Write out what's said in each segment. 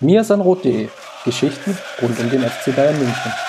mirsanrot.de Geschichten rund um den FC Bayern München.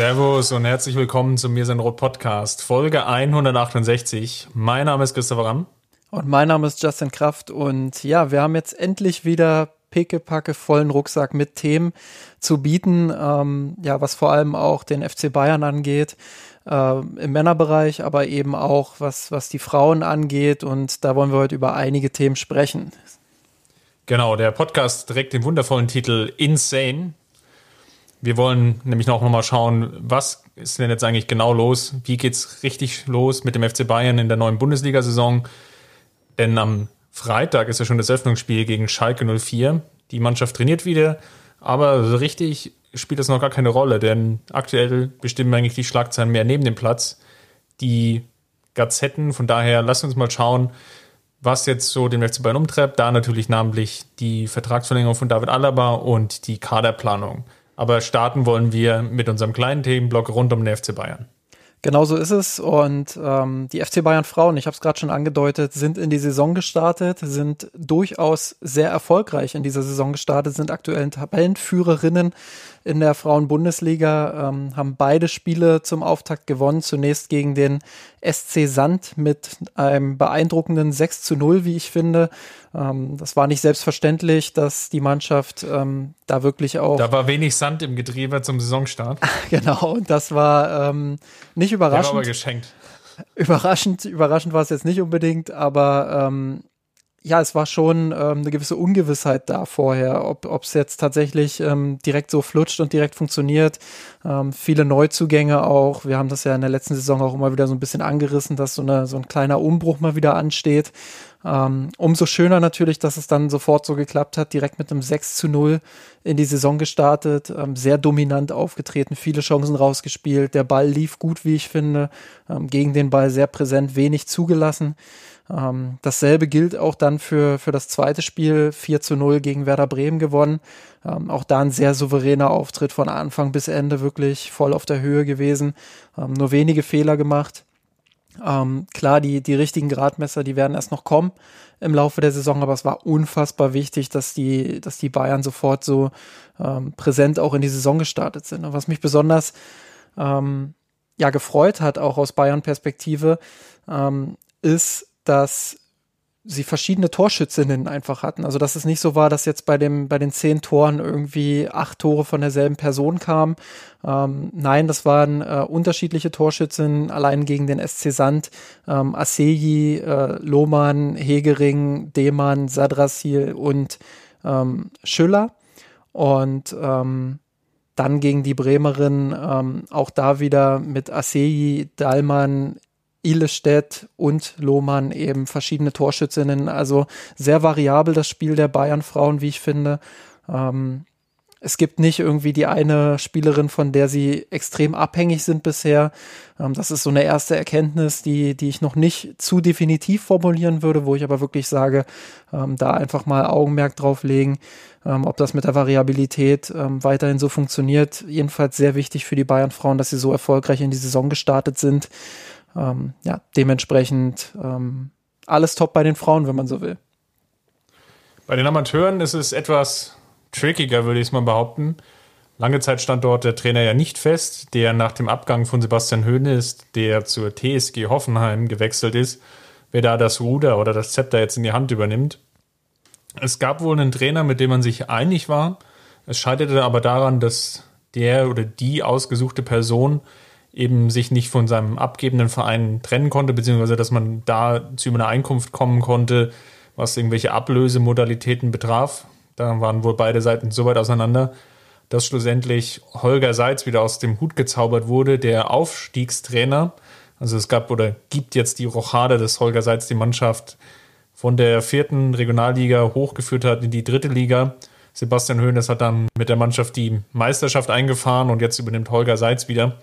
Servus und herzlich willkommen zum Mir sein Rot Podcast, Folge 168. Mein Name ist Christopher Ramm. Und mein Name ist Justin Kraft und ja, wir haben jetzt endlich wieder pickepacke vollen Rucksack mit Themen zu bieten, ähm, ja, was vor allem auch den FC Bayern angeht, äh, im Männerbereich, aber eben auch was, was die Frauen angeht und da wollen wir heute über einige Themen sprechen. Genau, der Podcast trägt den wundervollen Titel Insane. Wir wollen nämlich noch mal schauen, was ist denn jetzt eigentlich genau los? Wie geht's richtig los mit dem FC Bayern in der neuen Bundesliga-Saison? Denn am Freitag ist ja schon das Öffnungsspiel gegen Schalke 04. Die Mannschaft trainiert wieder, aber so richtig spielt das noch gar keine Rolle, denn aktuell bestimmen eigentlich die Schlagzeilen mehr neben dem Platz. Die Gazetten, von daher lasst uns mal schauen, was jetzt so den FC Bayern umtreibt. Da natürlich namentlich die Vertragsverlängerung von David Alaba und die Kaderplanung. Aber starten wollen wir mit unserem kleinen Themenblock rund um den FC Bayern. Genau so ist es. Und ähm, die FC Bayern Frauen, ich habe es gerade schon angedeutet, sind in die Saison gestartet, sind durchaus sehr erfolgreich in dieser Saison gestartet, sind aktuell Tabellenführerinnen in der Frauen-Bundesliga, ähm, haben beide Spiele zum Auftakt gewonnen. Zunächst gegen den SC Sand mit einem beeindruckenden 6 zu 0, wie ich finde. Ähm, das war nicht selbstverständlich, dass die Mannschaft ähm, da wirklich auch. Da war wenig Sand im Getriebe zum Saisonstart. genau, und das war ähm, nicht überraschend. Der war aber geschenkt. Überraschend, überraschend war es jetzt nicht unbedingt, aber ähm, ja, es war schon ähm, eine gewisse Ungewissheit da vorher, ob es jetzt tatsächlich ähm, direkt so flutscht und direkt funktioniert. Ähm, viele Neuzugänge auch. Wir haben das ja in der letzten Saison auch immer wieder so ein bisschen angerissen, dass so, eine, so ein kleiner Umbruch mal wieder ansteht. Ähm, umso schöner natürlich, dass es dann sofort so geklappt hat, direkt mit einem 6 zu 0 in die Saison gestartet, ähm, sehr dominant aufgetreten, viele Chancen rausgespielt, der Ball lief gut, wie ich finde, ähm, gegen den Ball sehr präsent, wenig zugelassen. Ähm, dasselbe gilt auch dann für, für das zweite Spiel, 4 zu 0 gegen Werder Bremen gewonnen. Ähm, auch da ein sehr souveräner Auftritt von Anfang bis Ende, wirklich voll auf der Höhe gewesen. Ähm, nur wenige Fehler gemacht. Ähm, klar, die, die richtigen Gradmesser, die werden erst noch kommen im Laufe der Saison, aber es war unfassbar wichtig, dass die, dass die Bayern sofort so ähm, präsent auch in die Saison gestartet sind. Und was mich besonders ähm, ja gefreut hat, auch aus Bayern-Perspektive, ähm, ist, dass sie verschiedene Torschützinnen einfach hatten. Also dass es nicht so war, dass jetzt bei dem bei den zehn Toren irgendwie acht Tore von derselben Person kamen. Ähm, nein, das waren äh, unterschiedliche Torschützinnen. Allein gegen den SC Sand, ähm, Aseyi, äh, Lohmann, Hegering, Demann, Sadrasil und ähm, Schüller. Und ähm, dann gegen die Bremerin ähm, auch da wieder mit Aseyi, Dallmann, Ilestedt und Lohmann eben verschiedene Torschützinnen. Also sehr variabel das Spiel der Bayern-Frauen, wie ich finde. Ähm, es gibt nicht irgendwie die eine Spielerin, von der sie extrem abhängig sind bisher. Ähm, das ist so eine erste Erkenntnis, die, die ich noch nicht zu definitiv formulieren würde, wo ich aber wirklich sage, ähm, da einfach mal Augenmerk drauf legen, ähm, ob das mit der Variabilität ähm, weiterhin so funktioniert. Jedenfalls sehr wichtig für die Bayern-Frauen, dass sie so erfolgreich in die Saison gestartet sind ähm, ja, dementsprechend ähm, alles top bei den Frauen, wenn man so will. Bei den Amateuren ist es etwas trickiger, würde ich es mal behaupten. Lange Zeit stand dort der Trainer ja nicht fest, der nach dem Abgang von Sebastian Hoeneß, der zur TSG Hoffenheim gewechselt ist, wer da das Ruder oder das Zepter jetzt in die Hand übernimmt. Es gab wohl einen Trainer, mit dem man sich einig war. Es scheiterte aber daran, dass der oder die ausgesuchte Person eben sich nicht von seinem abgebenden Verein trennen konnte, beziehungsweise dass man da zu einer Einkunft kommen konnte, was irgendwelche Ablösemodalitäten betraf. Da waren wohl beide Seiten so weit auseinander, dass schlussendlich Holger Seitz wieder aus dem Hut gezaubert wurde, der Aufstiegstrainer. Also es gab oder gibt jetzt die Rochade, dass Holger Seitz die Mannschaft von der vierten Regionalliga hochgeführt hat in die dritte Liga. Sebastian Hoeneß hat dann mit der Mannschaft die Meisterschaft eingefahren und jetzt übernimmt Holger Seitz wieder.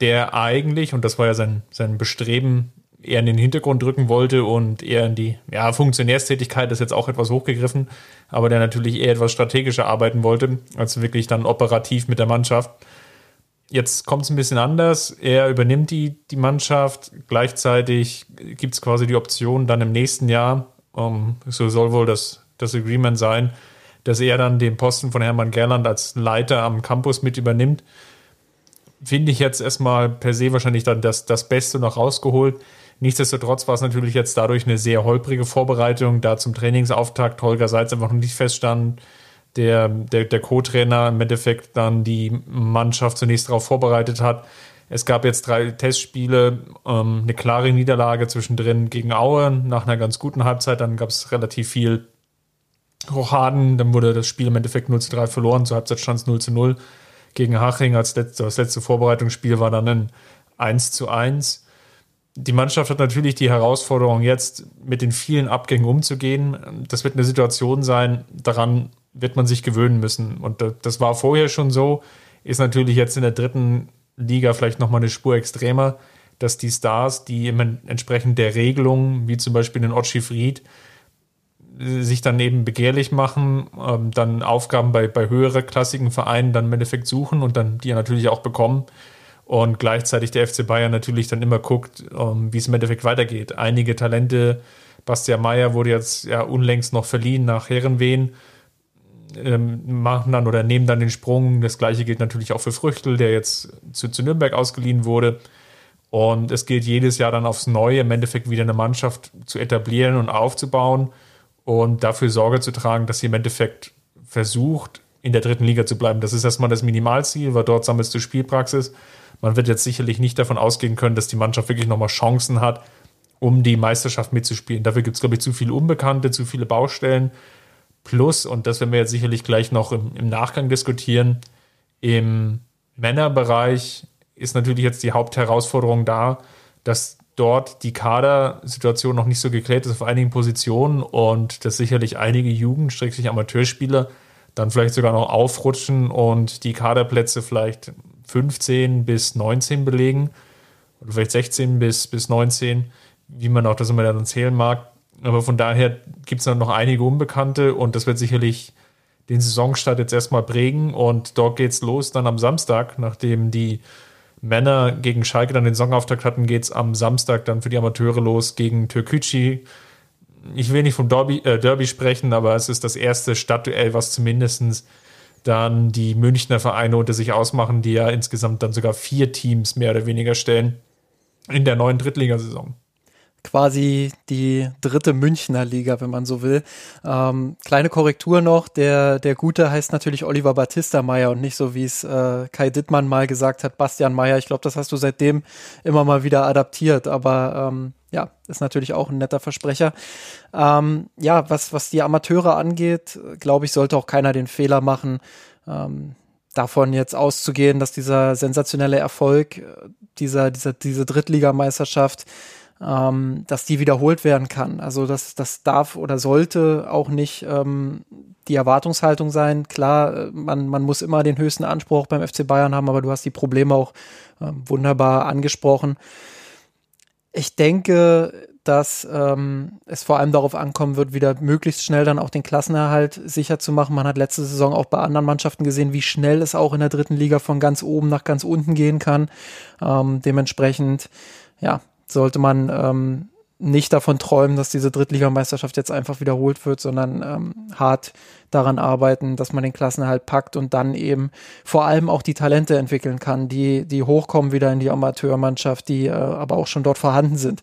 Der eigentlich, und das war ja sein, sein Bestreben, eher in den Hintergrund drücken wollte und eher in die ja, Funktionärstätigkeit ist jetzt auch etwas hochgegriffen, aber der natürlich eher etwas strategischer arbeiten wollte, als wirklich dann operativ mit der Mannschaft. Jetzt kommt es ein bisschen anders. Er übernimmt die, die Mannschaft. Gleichzeitig gibt es quasi die Option, dann im nächsten Jahr, um, so soll wohl das, das Agreement sein, dass er dann den Posten von Hermann Gerland als Leiter am Campus mit übernimmt. Finde ich jetzt erstmal per se wahrscheinlich dann das, das Beste noch rausgeholt. Nichtsdestotrotz war es natürlich jetzt dadurch eine sehr holprige Vorbereitung, da zum Trainingsauftakt Holger Seitz einfach noch nicht feststand, der, der, der Co-Trainer im Endeffekt dann die Mannschaft zunächst darauf vorbereitet hat. Es gab jetzt drei Testspiele, ähm, eine klare Niederlage zwischendrin gegen Aue nach einer ganz guten Halbzeit. Dann gab es relativ viel Rochaden. Dann wurde das Spiel im Endeffekt 0 zu 3 verloren. Zur Halbzeit stand es 0 zu 0 gegen Haching. Als letzte, das letzte Vorbereitungsspiel war dann ein 1 zu 1 die Mannschaft hat natürlich die Herausforderung, jetzt mit den vielen Abgängen umzugehen. Das wird eine Situation sein, daran wird man sich gewöhnen müssen. Und das war vorher schon so, ist natürlich jetzt in der dritten Liga vielleicht nochmal eine Spur extremer, dass die Stars, die entsprechend der Regelung, wie zum Beispiel den Otschi Fried, sich dann eben begehrlich machen, ähm, dann Aufgaben bei, bei höherklassigen Vereinen dann im Endeffekt suchen und dann die natürlich auch bekommen und gleichzeitig der FC Bayern natürlich dann immer guckt, ähm, wie es im Endeffekt weitergeht. Einige Talente, Bastian Mayer wurde jetzt ja unlängst noch verliehen nach Herrenwehen, ähm, machen dann oder nehmen dann den Sprung. Das gleiche gilt natürlich auch für Früchtel, der jetzt zu, zu Nürnberg ausgeliehen wurde. Und es gilt jedes Jahr dann aufs Neue im Endeffekt wieder eine Mannschaft zu etablieren und aufzubauen und dafür Sorge zu tragen, dass sie im Endeffekt versucht, in der dritten Liga zu bleiben. Das ist erstmal das Minimalziel, weil dort sammelst du Spielpraxis. Man wird jetzt sicherlich nicht davon ausgehen können, dass die Mannschaft wirklich nochmal Chancen hat, um die Meisterschaft mitzuspielen. Dafür gibt es, glaube ich, zu viele Unbekannte, zu viele Baustellen. Plus, und das werden wir jetzt sicherlich gleich noch im, im Nachgang diskutieren, im Männerbereich ist natürlich jetzt die Hauptherausforderung da, dass dort die Kadersituation noch nicht so geklärt ist auf einigen Positionen und dass sicherlich einige Jugend-, Amateurspieler dann vielleicht sogar noch aufrutschen und die Kaderplätze vielleicht 15 bis 19 belegen oder vielleicht 16 bis, bis 19, wie man auch das immer dann zählen mag. Aber von daher gibt es dann noch einige Unbekannte und das wird sicherlich den Saisonstart jetzt erstmal prägen und dort geht es los dann am Samstag, nachdem die Männer gegen Schalke dann den Saisonauftakt hatten, geht es am Samstag dann für die Amateure los gegen Türkücü. Ich will nicht vom Derby, äh, Derby sprechen, aber es ist das erste Stadtduell, was zumindestens dann die Münchner Vereine unter sich ausmachen, die ja insgesamt dann sogar vier Teams mehr oder weniger stellen in der neuen Drittligasaison quasi die dritte Münchner Liga, wenn man so will. Ähm, kleine Korrektur noch, der, der Gute heißt natürlich Oliver Battista Meyer und nicht so, wie es äh, Kai Dittmann mal gesagt hat, Bastian Meyer. Ich glaube, das hast du seitdem immer mal wieder adaptiert, aber ähm, ja, ist natürlich auch ein netter Versprecher. Ähm, ja, was, was die Amateure angeht, glaube ich, sollte auch keiner den Fehler machen, ähm, davon jetzt auszugehen, dass dieser sensationelle Erfolg, äh, dieser, dieser, diese Drittligameisterschaft, ähm, dass die wiederholt werden kann. Also das, das darf oder sollte auch nicht ähm, die Erwartungshaltung sein. Klar, äh, man, man muss immer den höchsten Anspruch beim FC Bayern haben, aber du hast die Probleme auch äh, wunderbar angesprochen. Ich denke, dass ähm, es vor allem darauf ankommen wird, wieder möglichst schnell dann auch den Klassenerhalt sicher zu machen. Man hat letzte Saison auch bei anderen Mannschaften gesehen, wie schnell es auch in der dritten Liga von ganz oben nach ganz unten gehen kann. Ähm, dementsprechend, ja, sollte man ähm, nicht davon träumen, dass diese Drittligameisterschaft jetzt einfach wiederholt wird, sondern ähm, hart daran arbeiten, dass man den Klassenerhalt packt und dann eben vor allem auch die Talente entwickeln kann, die, die hochkommen wieder in die Amateurmannschaft, die äh, aber auch schon dort vorhanden sind.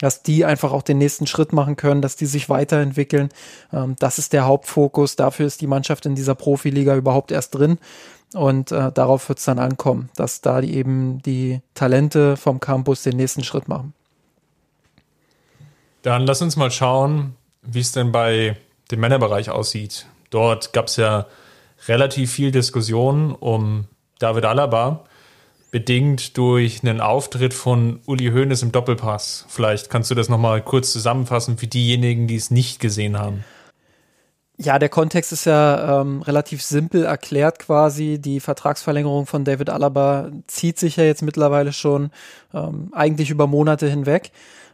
Dass die einfach auch den nächsten Schritt machen können, dass die sich weiterentwickeln. Ähm, das ist der Hauptfokus. Dafür ist die Mannschaft in dieser Profiliga überhaupt erst drin. Und äh, darauf wird es dann ankommen, dass da die eben die Talente vom Campus den nächsten Schritt machen. Dann lass uns mal schauen, wie es denn bei dem Männerbereich aussieht. Dort gab es ja relativ viel Diskussion um David Alaba, bedingt durch einen Auftritt von Uli Hoeneß im Doppelpass. Vielleicht kannst du das nochmal kurz zusammenfassen für diejenigen, die es nicht gesehen haben. Ja, der Kontext ist ja ähm, relativ simpel erklärt quasi. Die Vertragsverlängerung von David Alaba zieht sich ja jetzt mittlerweile schon ähm, eigentlich über Monate hinweg.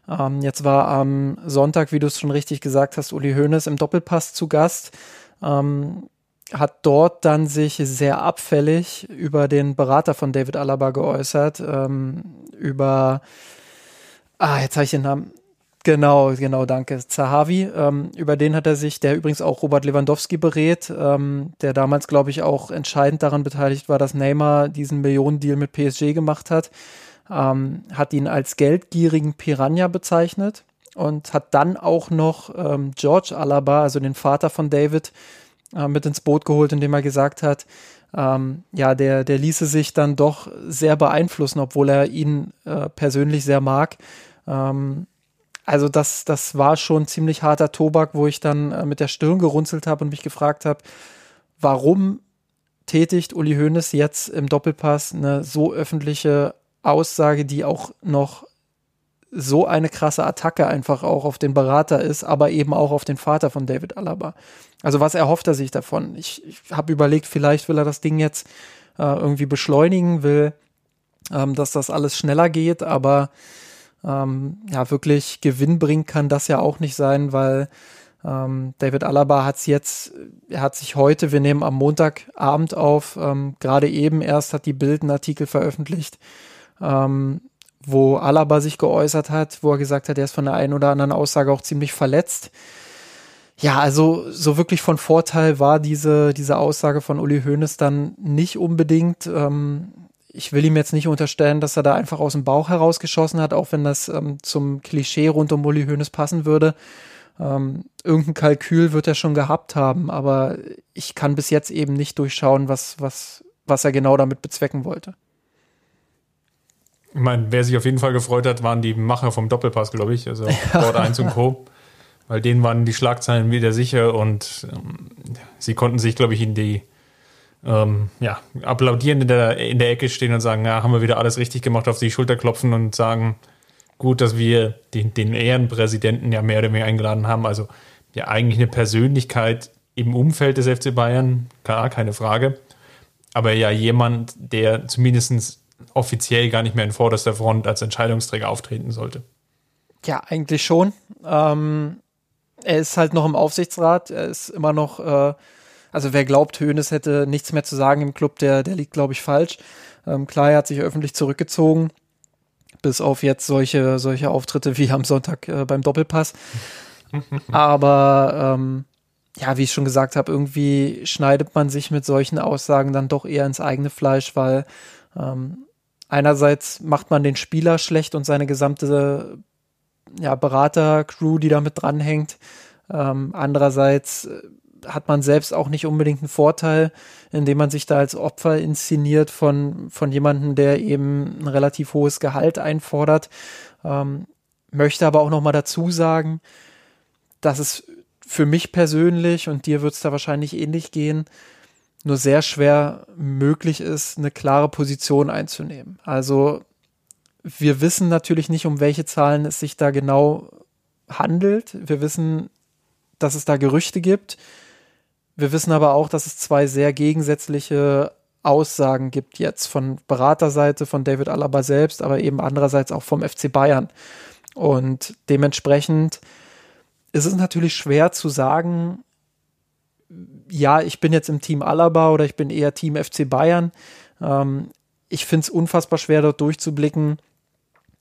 Ähm, jetzt war am Sonntag, wie du es schon richtig gesagt hast, Uli Hoeneß im Doppelpass zu Gast. Ähm, hat dort dann sich sehr abfällig über den Berater von David Alaba geäußert, ähm, über, ah, jetzt habe ich den Namen, genau, genau, danke, Zahavi, ähm, über den hat er sich, der übrigens auch Robert Lewandowski berät, ähm, der damals, glaube ich, auch entscheidend daran beteiligt war, dass Neymar diesen Millionendeal mit PSG gemacht hat, ähm, hat ihn als geldgierigen Piranha bezeichnet und hat dann auch noch ähm, George Alaba, also den Vater von David, äh, mit ins Boot geholt, indem er gesagt hat, ähm, ja, der, der ließe sich dann doch sehr beeinflussen, obwohl er ihn äh, persönlich sehr mag. Ähm, also das, das war schon ziemlich harter Tobak, wo ich dann äh, mit der Stirn gerunzelt habe und mich gefragt habe, warum tätigt Uli Hoeneß jetzt im Doppelpass eine so öffentliche Aussage, die auch noch so eine krasse Attacke einfach auch auf den Berater ist, aber eben auch auf den Vater von David Alaba. Also was erhofft er sich davon? Ich, ich habe überlegt, vielleicht will er das Ding jetzt äh, irgendwie beschleunigen, will, ähm, dass das alles schneller geht, aber ähm, ja, wirklich Gewinn bringen kann das ja auch nicht sein, weil ähm, David Alaba hat es jetzt, er hat sich heute, wir nehmen am Montagabend auf, ähm, gerade eben erst hat die Bild einen Artikel veröffentlicht, ähm, wo Alaba sich geäußert hat, wo er gesagt hat, er ist von der einen oder anderen Aussage auch ziemlich verletzt. Ja, also so wirklich von Vorteil war diese, diese Aussage von Uli Hoeneß dann nicht unbedingt. Ähm, ich will ihm jetzt nicht unterstellen, dass er da einfach aus dem Bauch herausgeschossen hat, auch wenn das ähm, zum Klischee rund um Uli Hoeneß passen würde. Ähm, irgendein Kalkül wird er schon gehabt haben, aber ich kann bis jetzt eben nicht durchschauen, was, was, was er genau damit bezwecken wollte. Ich meine, wer sich auf jeden Fall gefreut hat, waren die Macher vom Doppelpass, glaube ich, also Board 1 und Co. Weil denen waren die Schlagzeilen wieder sicher und ähm, sie konnten sich, glaube ich, in die ähm, ja, applaudieren in der, in der Ecke stehen und sagen, ja, haben wir wieder alles richtig gemacht, auf die Schulter klopfen und sagen, gut, dass wir den, den Ehrenpräsidenten ja mehr oder mehr eingeladen haben. Also ja, eigentlich eine Persönlichkeit im Umfeld des FC Bayern, klar, keine Frage. Aber ja, jemand, der zumindest offiziell gar nicht mehr in vorderster Front als Entscheidungsträger auftreten sollte. Ja, eigentlich schon. Ähm, er ist halt noch im Aufsichtsrat. Er ist immer noch, äh, also wer glaubt, Hoeneß hätte nichts mehr zu sagen im Club, der, der liegt, glaube ich, falsch. Ähm, klar, er hat sich öffentlich zurückgezogen, bis auf jetzt solche, solche Auftritte wie am Sonntag äh, beim Doppelpass. Aber ähm, ja, wie ich schon gesagt habe, irgendwie schneidet man sich mit solchen Aussagen dann doch eher ins eigene Fleisch, weil ähm, einerseits macht man den Spieler schlecht und seine gesamte ja, Berater-Crew, die da mit dranhängt. Ähm, andererseits äh, hat man selbst auch nicht unbedingt einen Vorteil, indem man sich da als Opfer inszeniert von, von jemandem, der eben ein relativ hohes Gehalt einfordert. Ähm, möchte aber auch noch mal dazu sagen, dass es für mich persönlich und dir wird es da wahrscheinlich ähnlich gehen, nur sehr schwer möglich ist, eine klare Position einzunehmen. Also wir wissen natürlich nicht, um welche Zahlen es sich da genau handelt. Wir wissen, dass es da Gerüchte gibt. Wir wissen aber auch, dass es zwei sehr gegensätzliche Aussagen gibt jetzt von Beraterseite, von David Alaba selbst, aber eben andererseits auch vom FC Bayern. Und dementsprechend ist es natürlich schwer zu sagen, ja, ich bin jetzt im Team Alaba oder ich bin eher Team FC Bayern. Ähm, ich finde es unfassbar schwer, dort durchzublicken,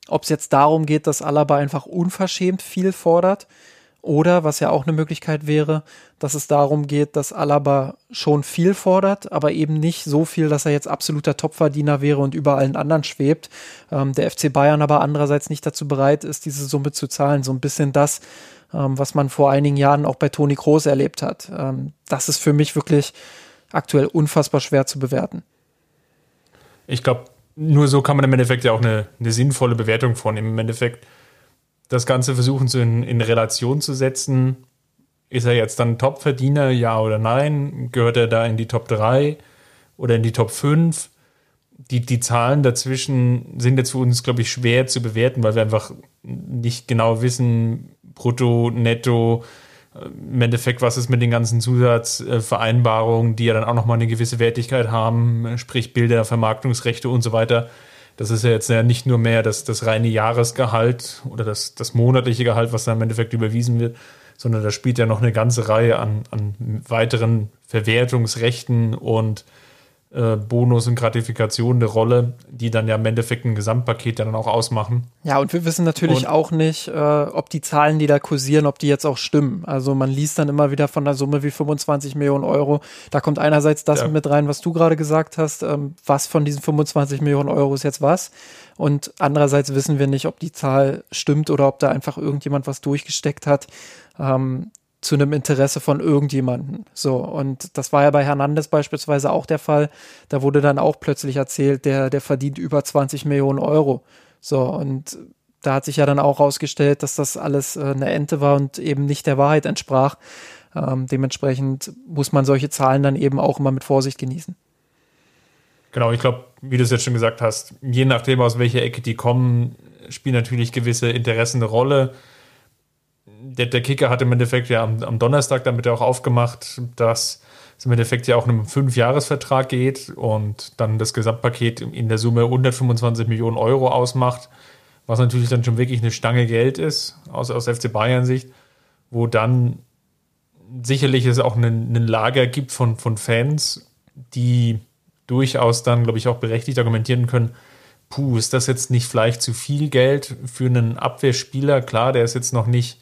ob es jetzt darum geht, dass Alaba einfach unverschämt viel fordert oder, was ja auch eine Möglichkeit wäre, dass es darum geht, dass Alaba schon viel fordert, aber eben nicht so viel, dass er jetzt absoluter Topverdiener wäre und über allen anderen schwebt. Ähm, der FC Bayern aber andererseits nicht dazu bereit ist, diese Summe zu zahlen. So ein bisschen das, ähm, was man vor einigen Jahren auch bei Toni Kroos erlebt hat. Ähm, das ist für mich wirklich aktuell unfassbar schwer zu bewerten. Ich glaube, nur so kann man im Endeffekt ja auch eine, eine sinnvolle Bewertung vornehmen. Im Endeffekt das Ganze versuchen zu in, in Relation zu setzen. Ist er jetzt dann Top-Verdiener, ja oder nein? Gehört er da in die Top 3 oder in die Top 5? Die, die Zahlen dazwischen sind jetzt für uns, glaube ich, schwer zu bewerten, weil wir einfach nicht genau wissen, brutto, netto, im Endeffekt, was ist mit den ganzen Zusatzvereinbarungen, die ja dann auch nochmal eine gewisse Wertigkeit haben, sprich Bilder, Vermarktungsrechte und so weiter. Das ist ja jetzt ja nicht nur mehr das, das reine Jahresgehalt oder das, das monatliche Gehalt, was dann im Endeffekt überwiesen wird, sondern da spielt ja noch eine ganze Reihe an, an weiteren Verwertungsrechten und äh, Bonus und Gratifikation eine Rolle, die dann ja im Endeffekt ein Gesamtpaket dann auch ausmachen. Ja, und wir wissen natürlich und, auch nicht, äh, ob die Zahlen, die da kursieren, ob die jetzt auch stimmen. Also man liest dann immer wieder von einer Summe wie 25 Millionen Euro. Da kommt einerseits das ja. mit rein, was du gerade gesagt hast, ähm, was von diesen 25 Millionen Euro ist jetzt was. Und andererseits wissen wir nicht, ob die Zahl stimmt oder ob da einfach irgendjemand was durchgesteckt hat. Ähm, zu einem Interesse von irgendjemanden. So, und das war ja bei Hernandez beispielsweise auch der Fall. Da wurde dann auch plötzlich erzählt, der, der verdient über 20 Millionen Euro. So, und da hat sich ja dann auch rausgestellt, dass das alles äh, eine Ente war und eben nicht der Wahrheit entsprach. Ähm, dementsprechend muss man solche Zahlen dann eben auch immer mit Vorsicht genießen. Genau, ich glaube, wie du es jetzt schon gesagt hast, je nachdem, aus welcher Ecke die kommen, spielen natürlich gewisse Interessen eine Rolle der, der Kicker hat im Endeffekt ja am, am Donnerstag damit auch aufgemacht, dass es im Endeffekt ja auch einem Fünfjahresvertrag geht und dann das Gesamtpaket in der Summe 125 Millionen Euro ausmacht, was natürlich dann schon wirklich eine Stange Geld ist, aus, aus FC Bayern-Sicht, wo dann sicherlich es auch einen, einen Lager gibt von, von Fans, die durchaus dann, glaube ich, auch berechtigt argumentieren können, puh, ist das jetzt nicht vielleicht zu viel Geld für einen Abwehrspieler? Klar, der ist jetzt noch nicht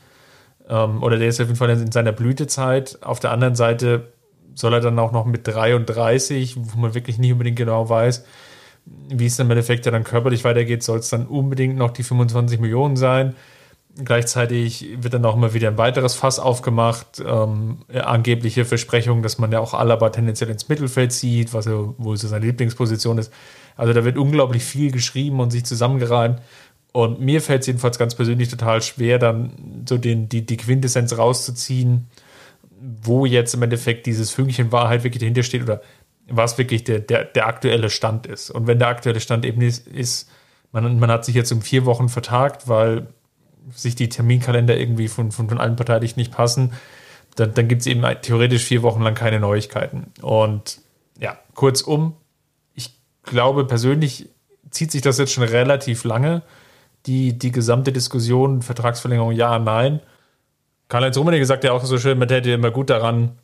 ähm, oder der ist auf jeden Fall in seiner Blütezeit. Auf der anderen Seite soll er dann auch noch mit 33, wo man wirklich nicht unbedingt genau weiß, wie es dann im Endeffekt ja dann körperlich weitergeht, soll es dann unbedingt noch die 25 Millionen sein. Gleichzeitig wird dann auch immer wieder ein weiteres Fass aufgemacht, ähm, angebliche Versprechungen, dass man ja auch Alaba tendenziell ins Mittelfeld zieht, was ja wohl so seine Lieblingsposition ist. Also da wird unglaublich viel geschrieben und sich zusammengereimt. Und mir fällt es jedenfalls ganz persönlich total schwer, dann so den, die, die Quintessenz rauszuziehen, wo jetzt im Endeffekt dieses Fünkchen Wahrheit wirklich dahinter steht oder was wirklich der, der, der aktuelle Stand ist. Und wenn der aktuelle Stand eben ist, ist man, man hat sich jetzt um vier Wochen vertagt, weil sich die Terminkalender irgendwie von, von, von allen Beteiligten nicht passen, dann, dann gibt es eben theoretisch vier Wochen lang keine Neuigkeiten. Und ja, kurzum, ich glaube persönlich zieht sich das jetzt schon relativ lange die, die gesamte Diskussion, Vertragsverlängerung ja, nein. Karl-Heinz Rummenigge sagt ja auch so schön, man hätte immer gut daran,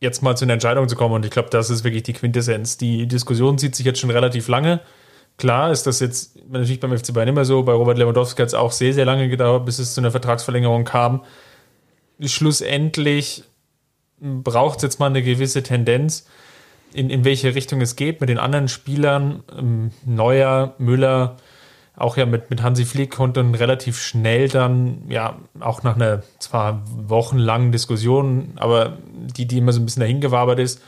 jetzt mal zu einer Entscheidung zu kommen. Und ich glaube, das ist wirklich die Quintessenz. Die Diskussion zieht sich jetzt schon relativ lange. Klar ist das jetzt natürlich beim FC Bayern immer so. Bei Robert Lewandowski hat es auch sehr, sehr lange gedauert, bis es zu einer Vertragsverlängerung kam. Schlussendlich braucht es jetzt mal eine gewisse Tendenz, in, in welche Richtung es geht mit den anderen Spielern. Ähm, Neuer, Müller, auch ja mit, mit Hansi Flick konnte relativ schnell dann, ja, auch nach einer zwar wochenlangen Diskussion, aber die, die immer so ein bisschen dahin gewabert ist,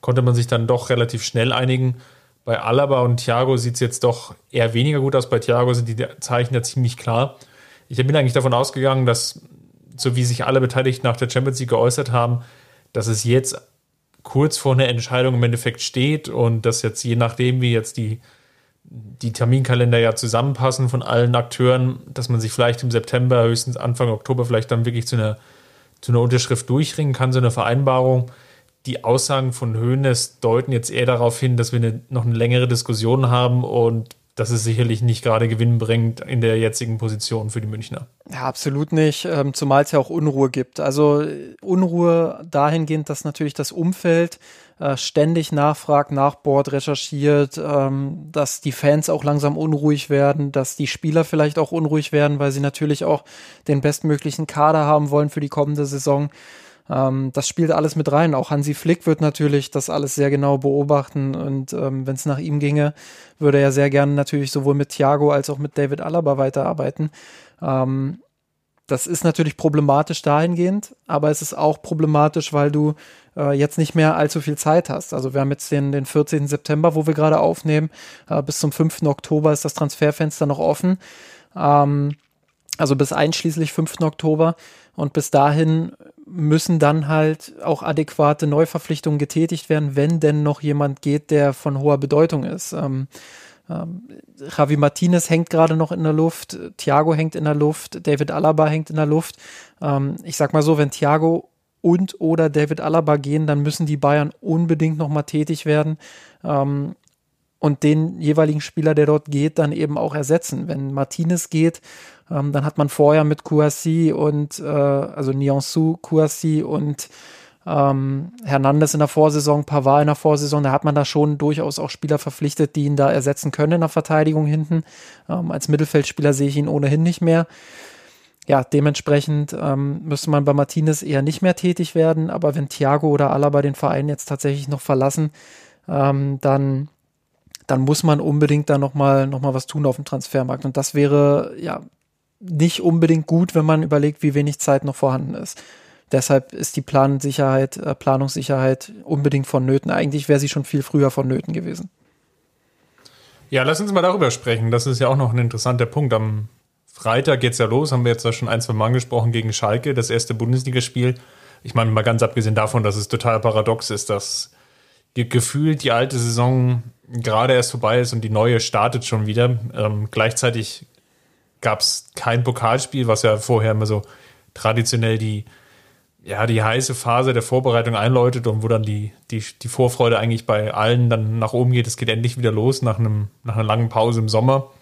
konnte man sich dann doch relativ schnell einigen. Bei Alaba und Thiago sieht es jetzt doch eher weniger gut aus. Bei Thiago sind die Zeichen ja ziemlich klar. Ich bin eigentlich davon ausgegangen, dass, so wie sich alle Beteiligten nach der Champions League geäußert haben, dass es jetzt kurz vor einer Entscheidung im Endeffekt steht und dass jetzt je nachdem, wie jetzt die die Terminkalender ja zusammenpassen von allen Akteuren, dass man sich vielleicht im September, höchstens Anfang Oktober vielleicht dann wirklich zu einer, zu einer Unterschrift durchringen kann, so eine Vereinbarung. Die Aussagen von Hoeneß deuten jetzt eher darauf hin, dass wir eine, noch eine längere Diskussion haben und das ist sicherlich nicht gerade gewinnbringend in der jetzigen Position für die Münchner. Ja, absolut nicht, ähm, zumal es ja auch Unruhe gibt. Also Unruhe dahingehend, dass natürlich das Umfeld äh, ständig nachfragt, nachbohrt, recherchiert, ähm, dass die Fans auch langsam unruhig werden, dass die Spieler vielleicht auch unruhig werden, weil sie natürlich auch den bestmöglichen Kader haben wollen für die kommende Saison. Ähm, das spielt alles mit rein. Auch Hansi Flick wird natürlich das alles sehr genau beobachten und ähm, wenn es nach ihm ginge, würde er sehr gerne natürlich sowohl mit Thiago als auch mit David Alaba weiterarbeiten. Ähm, das ist natürlich problematisch dahingehend, aber es ist auch problematisch, weil du äh, jetzt nicht mehr allzu viel Zeit hast. Also wir haben jetzt den, den 14. September, wo wir gerade aufnehmen. Äh, bis zum 5. Oktober ist das Transferfenster noch offen. Ähm, also bis einschließlich 5. Oktober. Und bis dahin müssen dann halt auch adäquate Neuverpflichtungen getätigt werden, wenn denn noch jemand geht, der von hoher Bedeutung ist. Ähm, Ähm, Javi Martinez hängt gerade noch in der Luft, Thiago hängt in der Luft, David Alaba hängt in der Luft. Ähm, ich sag mal so, wenn Thiago und oder David Alaba gehen, dann müssen die Bayern unbedingt nochmal tätig werden ähm, und den jeweiligen Spieler, der dort geht, dann eben auch ersetzen. Wenn Martinez geht, ähm, dann hat man vorher mit Kouassi und äh, also Niansu, Kouassi und ähm, Hernandez in der Vorsaison, Pavard in der Vorsaison, da hat man da schon durchaus auch Spieler verpflichtet, die ihn da ersetzen können in der Verteidigung hinten. Ähm, als Mittelfeldspieler sehe ich ihn ohnehin nicht mehr. Ja, dementsprechend ähm, müsste man bei Martinez eher nicht mehr tätig werden, aber wenn Thiago oder Alaba den Verein jetzt tatsächlich noch verlassen, ähm, dann, dann muss man unbedingt da nochmal noch mal was tun auf dem Transfermarkt. Und das wäre ja nicht unbedingt gut, wenn man überlegt, wie wenig Zeit noch vorhanden ist. Deshalb ist die Plansicherheit, äh, Planungssicherheit unbedingt vonnöten. Eigentlich wäre sie schon viel früher vonnöten gewesen. Ja, lass uns mal darüber sprechen. Das ist ja auch noch ein interessanter Punkt. Am Freitag geht es ja los, haben wir jetzt schon ein, zwei Mal angesprochen, gegen Schalke, das erste Bundesligaspiel. Ich meine, mal ganz abgesehen davon, dass es total paradox ist, dass gefühlt die alte Saison gerade erst vorbei ist und die neue startet schon wieder. Ähm, gleichzeitig gab es kein Pokalspiel, was ja vorher immer so traditionell die ja, die heiße Phase der Vorbereitung einläutet und wo dann die, die, die Vorfreude eigentlich bei allen dann nach oben geht. Es geht endlich wieder los nach, einem, nach einer langen Pause im Sommer.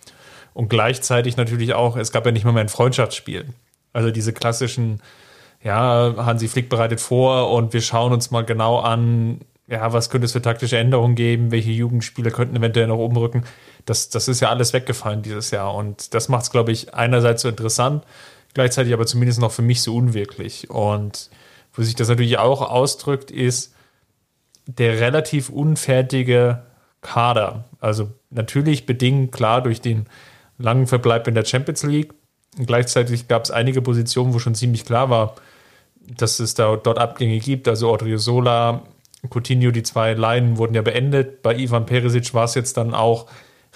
Und gleichzeitig natürlich auch, es gab ja nicht mal mehr ein Freundschaftsspiel. Also diese klassischen, ja, Hansi Flick bereitet vor und wir schauen uns mal genau an, ja, was könnte es für taktische Änderungen geben, welche Jugendspieler könnten eventuell noch umrücken. Das, das ist ja alles weggefallen dieses Jahr. Und das macht es, glaube ich, einerseits so interessant, gleichzeitig aber zumindest noch für mich so unwirklich. Und wo sich das natürlich auch ausdrückt, ist der relativ unfertige Kader. Also natürlich bedingt klar durch den langen Verbleib in der Champions League. Und gleichzeitig gab es einige Positionen, wo schon ziemlich klar war, dass es da dort Abgänge gibt. Also Odriozola, Coutinho, die zwei Leinen wurden ja beendet. Bei Ivan Perisic war es jetzt dann auch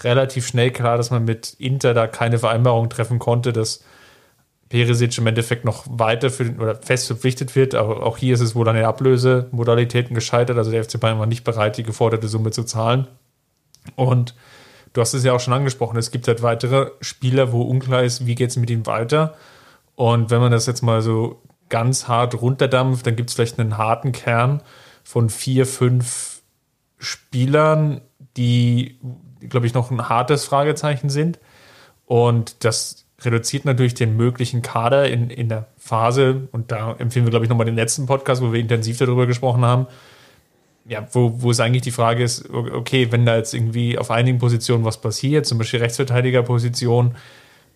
relativ schnell klar, dass man mit Inter da keine Vereinbarung treffen konnte, dass Perisic im Endeffekt noch weiter für, oder fest verpflichtet wird. Aber auch hier ist es wohl an den Ablösemodalitäten gescheitert. Also der FC Bayern war nicht bereit, die geforderte Summe zu zahlen. Und du hast es ja auch schon angesprochen, es gibt halt weitere Spieler, wo unklar ist, wie geht es mit ihm weiter. Und wenn man das jetzt mal so ganz hart runterdampft, dann gibt es vielleicht einen harten Kern von vier, fünf Spielern, die, glaube ich, noch ein hartes Fragezeichen sind. Und das reduziert natürlich den möglichen Kader in, in der Phase, und da empfehlen wir, glaube ich, nochmal den letzten Podcast, wo wir intensiv darüber gesprochen haben, ja, wo, wo es eigentlich die Frage ist, okay, wenn da jetzt irgendwie auf einigen Positionen was passiert, zum Beispiel Rechtsverteidigerposition,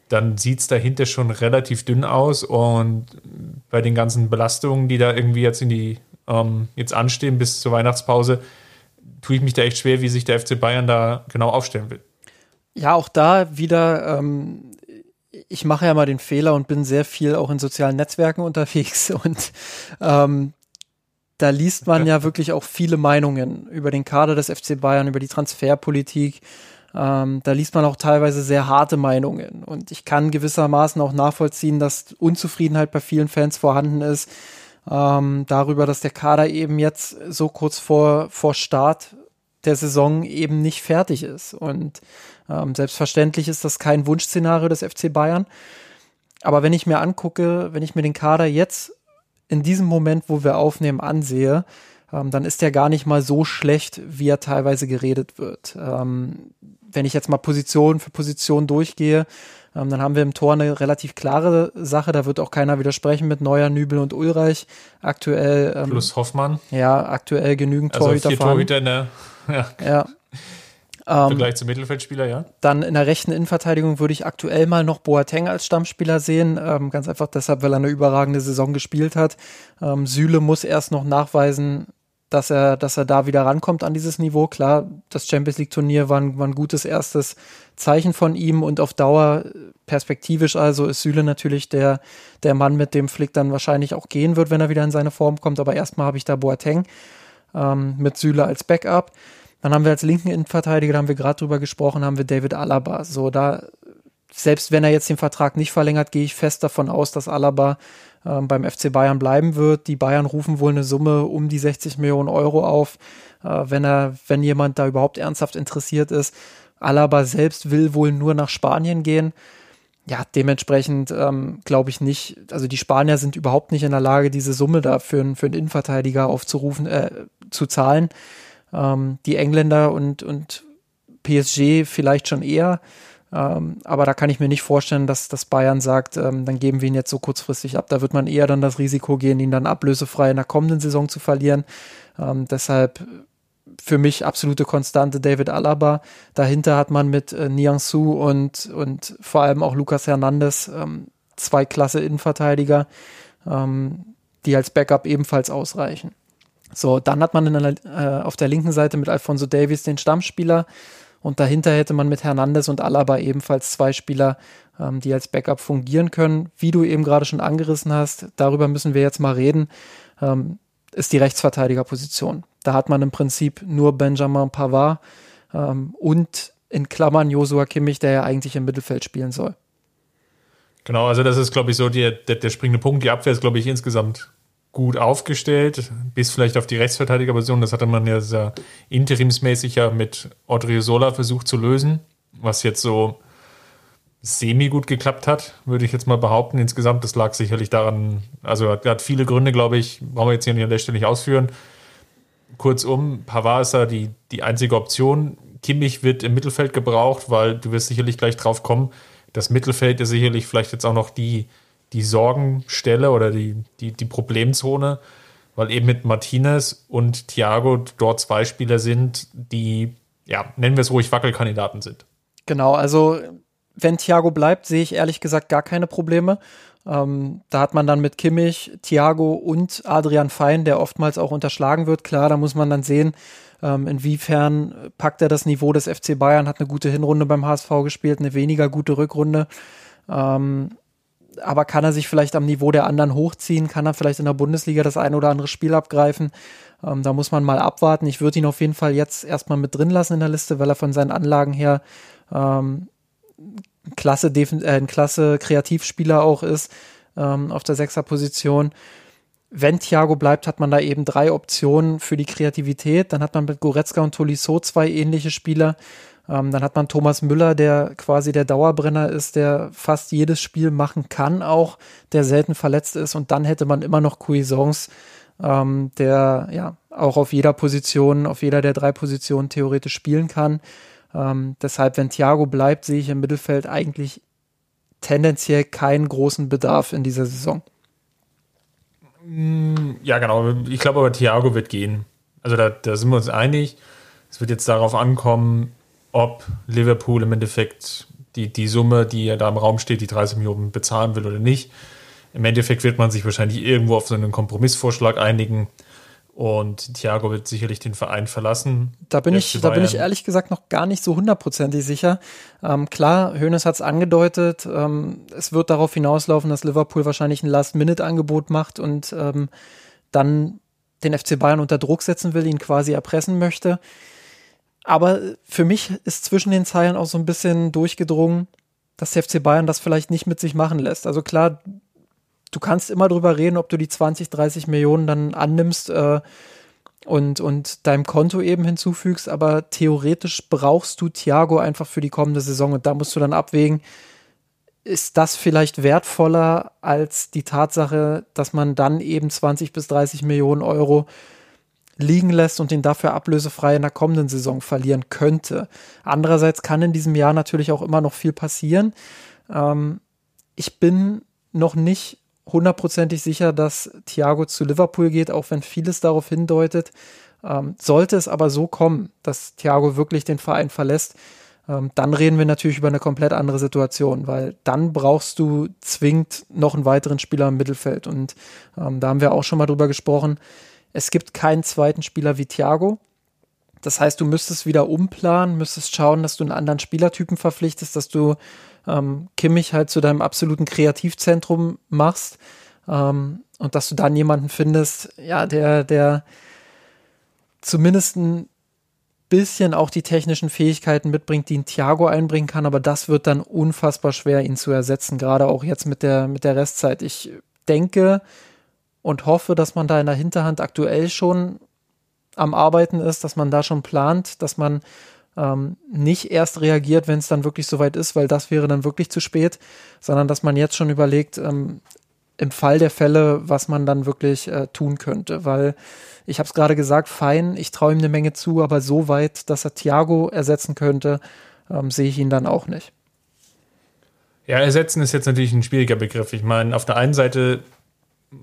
dann sieht es dahinter schon relativ dünn aus und bei den ganzen Belastungen, die da irgendwie jetzt in die ähm, jetzt anstehen bis zur Weihnachtspause, tue ich mich da echt schwer, wie sich der FC Bayern da genau aufstellen will. Ja, auch da wieder ähm, ich mache ja mal den Fehler und bin sehr viel auch in sozialen Netzwerken unterwegs und ähm, da liest man ja wirklich auch viele Meinungen über den Kader des FC Bayern, über die Transferpolitik. Ähm, da liest man auch teilweise sehr harte Meinungen. Und ich kann gewissermaßen auch nachvollziehen, dass Unzufriedenheit bei vielen Fans vorhanden ist ähm, darüber, dass der Kader eben jetzt so kurz vor, vor Start der Saison eben nicht fertig ist. Und ähm, selbstverständlich ist das kein Wunschszenario des FC Bayern. Aber wenn ich mir angucke, wenn ich mir den Kader jetzt in diesem Moment, wo wir aufnehmen, ansehe, ähm, dann ist der gar nicht mal so schlecht, wie er teilweise geredet wird. Ähm, wenn ich jetzt mal Position für Position durchgehe, ähm, dann haben wir im Tor eine relativ klare Sache. Da wird auch keiner widersprechen mit Neuer, Nübel und Ulreich. Aktuell. Ähm, Plus Hoffmann. Ja, aktuell genügend also Torhüter. Vier Torhüter der, ja. ja. Ähm, Vergleich zum Mittelfeldspieler, ja. Dann in der rechten Innenverteidigung würde ich aktuell mal noch Boateng als Stammspieler sehen. Ähm, ganz einfach deshalb, weil er eine überragende Saison gespielt hat. Ähm, Süle muss erst noch nachweisen, dass er, dass er da wieder rankommt an dieses Niveau. Klar, das Champions League Turnier war ein, war ein gutes erstes Zeichen von ihm und auf Dauer perspektivisch also ist Süle natürlich der, der Mann, mit dem Flick dann wahrscheinlich auch gehen wird, wenn er wieder in seine Form kommt. Aber erstmal habe ich da Boateng ähm, mit Süle als Backup. Dann haben wir als linken Innenverteidiger, da haben wir gerade drüber gesprochen, haben wir David Alaba. So, da, selbst wenn er jetzt den Vertrag nicht verlängert, gehe ich fest davon aus, dass Alaba ähm, beim FC Bayern bleiben wird. Die Bayern rufen wohl eine Summe um die 60 Millionen Euro auf, äh, wenn er, wenn jemand da überhaupt ernsthaft interessiert ist. Alaba selbst will wohl nur nach Spanien gehen. Ja, dementsprechend ähm, glaube ich nicht, also die Spanier sind überhaupt nicht in der Lage, diese Summe da für, für einen Innenverteidiger aufzurufen, äh, zu zahlen. Ähm, die Engländer und, und PSG vielleicht schon eher. Ähm, aber da kann ich mir nicht vorstellen, dass, dass Bayern sagt, ähm, dann geben wir ihn jetzt so kurzfristig ab. Da wird man eher dann das Risiko gehen, ihn dann ablösefrei in der kommenden Saison zu verlieren. Ähm, deshalb für mich absolute Konstante David Alaba. Dahinter hat man mit äh, Niang Su und, und vor allem auch Lucas Hernandez ähm, zwei klasse Innenverteidiger, ähm, die als Backup ebenfalls ausreichen. So, dann hat man der, äh, auf der linken Seite mit Alfonso Davies den Stammspieler und dahinter hätte man mit Hernandez und Alaba ebenfalls zwei Spieler, ähm, die als Backup fungieren können. Wie du eben gerade schon angerissen hast, darüber müssen wir jetzt mal reden, ähm, ist die Rechtsverteidigerposition. Da hat man im Prinzip nur Benjamin Pavard ähm, und in Klammern Josua Kimmich, der ja eigentlich im Mittelfeld spielen soll. Genau, also das ist, glaube ich, so der, der, der springende Punkt. Die Abwehr ist, glaube ich, insgesamt gut aufgestellt, bis vielleicht auf die Rechtsverteidigerposition. Das hatte man ja sehr interimsmäßig ja mit Odriozola versucht zu lösen, was jetzt so semi gut geklappt hat, würde ich jetzt mal behaupten. Insgesamt, das lag sicherlich daran, also hat, hat viele Gründe, glaube ich, brauchen wir jetzt hier an der Stelle nicht ausführen. Kurzum, Pavard ist da die, die einzige Option. Kimmich wird im Mittelfeld gebraucht, weil du wirst sicherlich gleich drauf kommen. Das Mittelfeld ist sicherlich vielleicht jetzt auch noch die, die Sorgenstelle oder die, die, die Problemzone, weil eben mit Martinez und Thiago dort zwei Spieler sind, die, ja, nennen wir es ruhig Wackelkandidaten sind. Genau, also wenn Thiago bleibt, sehe ich ehrlich gesagt gar keine Probleme. Ähm, da hat man dann mit Kimmich, Thiago und Adrian Fein, der oftmals auch unterschlagen wird. Klar, da muss man dann sehen, ähm, inwiefern packt er das Niveau des FC Bayern, hat eine gute Hinrunde beim HSV gespielt, eine weniger gute Rückrunde. Ähm, aber kann er sich vielleicht am Niveau der anderen hochziehen? Kann er vielleicht in der Bundesliga das ein oder andere Spiel abgreifen? Ähm, da muss man mal abwarten. Ich würde ihn auf jeden Fall jetzt erstmal mit drin lassen in der Liste, weil er von seinen Anlagen her ähm, klasse, äh, ein klasse Kreativspieler auch ist ähm, auf der Sechserposition. Wenn Thiago bleibt, hat man da eben drei Optionen für die Kreativität. Dann hat man mit Goretzka und Tolisso zwei ähnliche Spieler. Ähm, dann hat man Thomas Müller, der quasi der Dauerbrenner ist, der fast jedes Spiel machen kann, auch der selten verletzt ist. Und dann hätte man immer noch Cuisance, ähm, der ja auch auf jeder Position, auf jeder der drei Positionen theoretisch spielen kann. Ähm, deshalb, wenn Thiago bleibt, sehe ich im Mittelfeld eigentlich tendenziell keinen großen Bedarf in dieser Saison. Mm, ja, genau. Ich glaube aber, Thiago wird gehen. Also da, da sind wir uns einig. Es wird jetzt darauf ankommen, ob Liverpool im Endeffekt die, die Summe, die ja da im Raum steht, die 30 Millionen bezahlen will oder nicht. Im Endeffekt wird man sich wahrscheinlich irgendwo auf so einen Kompromissvorschlag einigen. Und Thiago wird sicherlich den Verein verlassen. Da bin, ich, da bin ich ehrlich gesagt noch gar nicht so hundertprozentig sicher. Ähm, klar, Hoeneß hat es angedeutet. Ähm, es wird darauf hinauslaufen, dass Liverpool wahrscheinlich ein Last-Minute-Angebot macht und ähm, dann den FC Bayern unter Druck setzen will, ihn quasi erpressen möchte. Aber für mich ist zwischen den Zeilen auch so ein bisschen durchgedrungen, dass der FC Bayern das vielleicht nicht mit sich machen lässt. Also klar, du kannst immer drüber reden, ob du die 20, 30 Millionen dann annimmst äh, und, und deinem Konto eben hinzufügst, aber theoretisch brauchst du Thiago einfach für die kommende Saison und da musst du dann abwägen, ist das vielleicht wertvoller als die Tatsache, dass man dann eben 20 bis 30 Millionen Euro liegen lässt und ihn dafür ablösefrei in der kommenden Saison verlieren könnte. Andererseits kann in diesem Jahr natürlich auch immer noch viel passieren. Ähm, ich bin noch nicht hundertprozentig sicher, dass Thiago zu Liverpool geht, auch wenn vieles darauf hindeutet. Ähm, sollte es aber so kommen, dass Thiago wirklich den Verein verlässt, ähm, dann reden wir natürlich über eine komplett andere Situation, weil dann brauchst du zwingend noch einen weiteren Spieler im Mittelfeld. Und ähm, da haben wir auch schon mal drüber gesprochen. Es gibt keinen zweiten Spieler wie Thiago. Das heißt, du müsstest wieder umplanen, müsstest schauen, dass du einen anderen Spielertypen verpflichtest, dass du ähm, Kimmich halt zu deinem absoluten Kreativzentrum machst ähm, und dass du dann jemanden findest, ja, der, der zumindest ein bisschen auch die technischen Fähigkeiten mitbringt, die ein Thiago einbringen kann, aber das wird dann unfassbar schwer, ihn zu ersetzen, gerade auch jetzt mit der, mit der Restzeit. Ich denke und hoffe, dass man da in der Hinterhand aktuell schon am Arbeiten ist, dass man da schon plant, dass man ähm, nicht erst reagiert, wenn es dann wirklich soweit ist, weil das wäre dann wirklich zu spät, sondern dass man jetzt schon überlegt, ähm, im Fall der Fälle, was man dann wirklich äh, tun könnte. Weil ich habe es gerade gesagt, fein, ich traue ihm eine Menge zu, aber so weit, dass er Thiago ersetzen könnte, ähm, sehe ich ihn dann auch nicht. Ja, ersetzen ist jetzt natürlich ein schwieriger Begriff. Ich meine, auf der einen Seite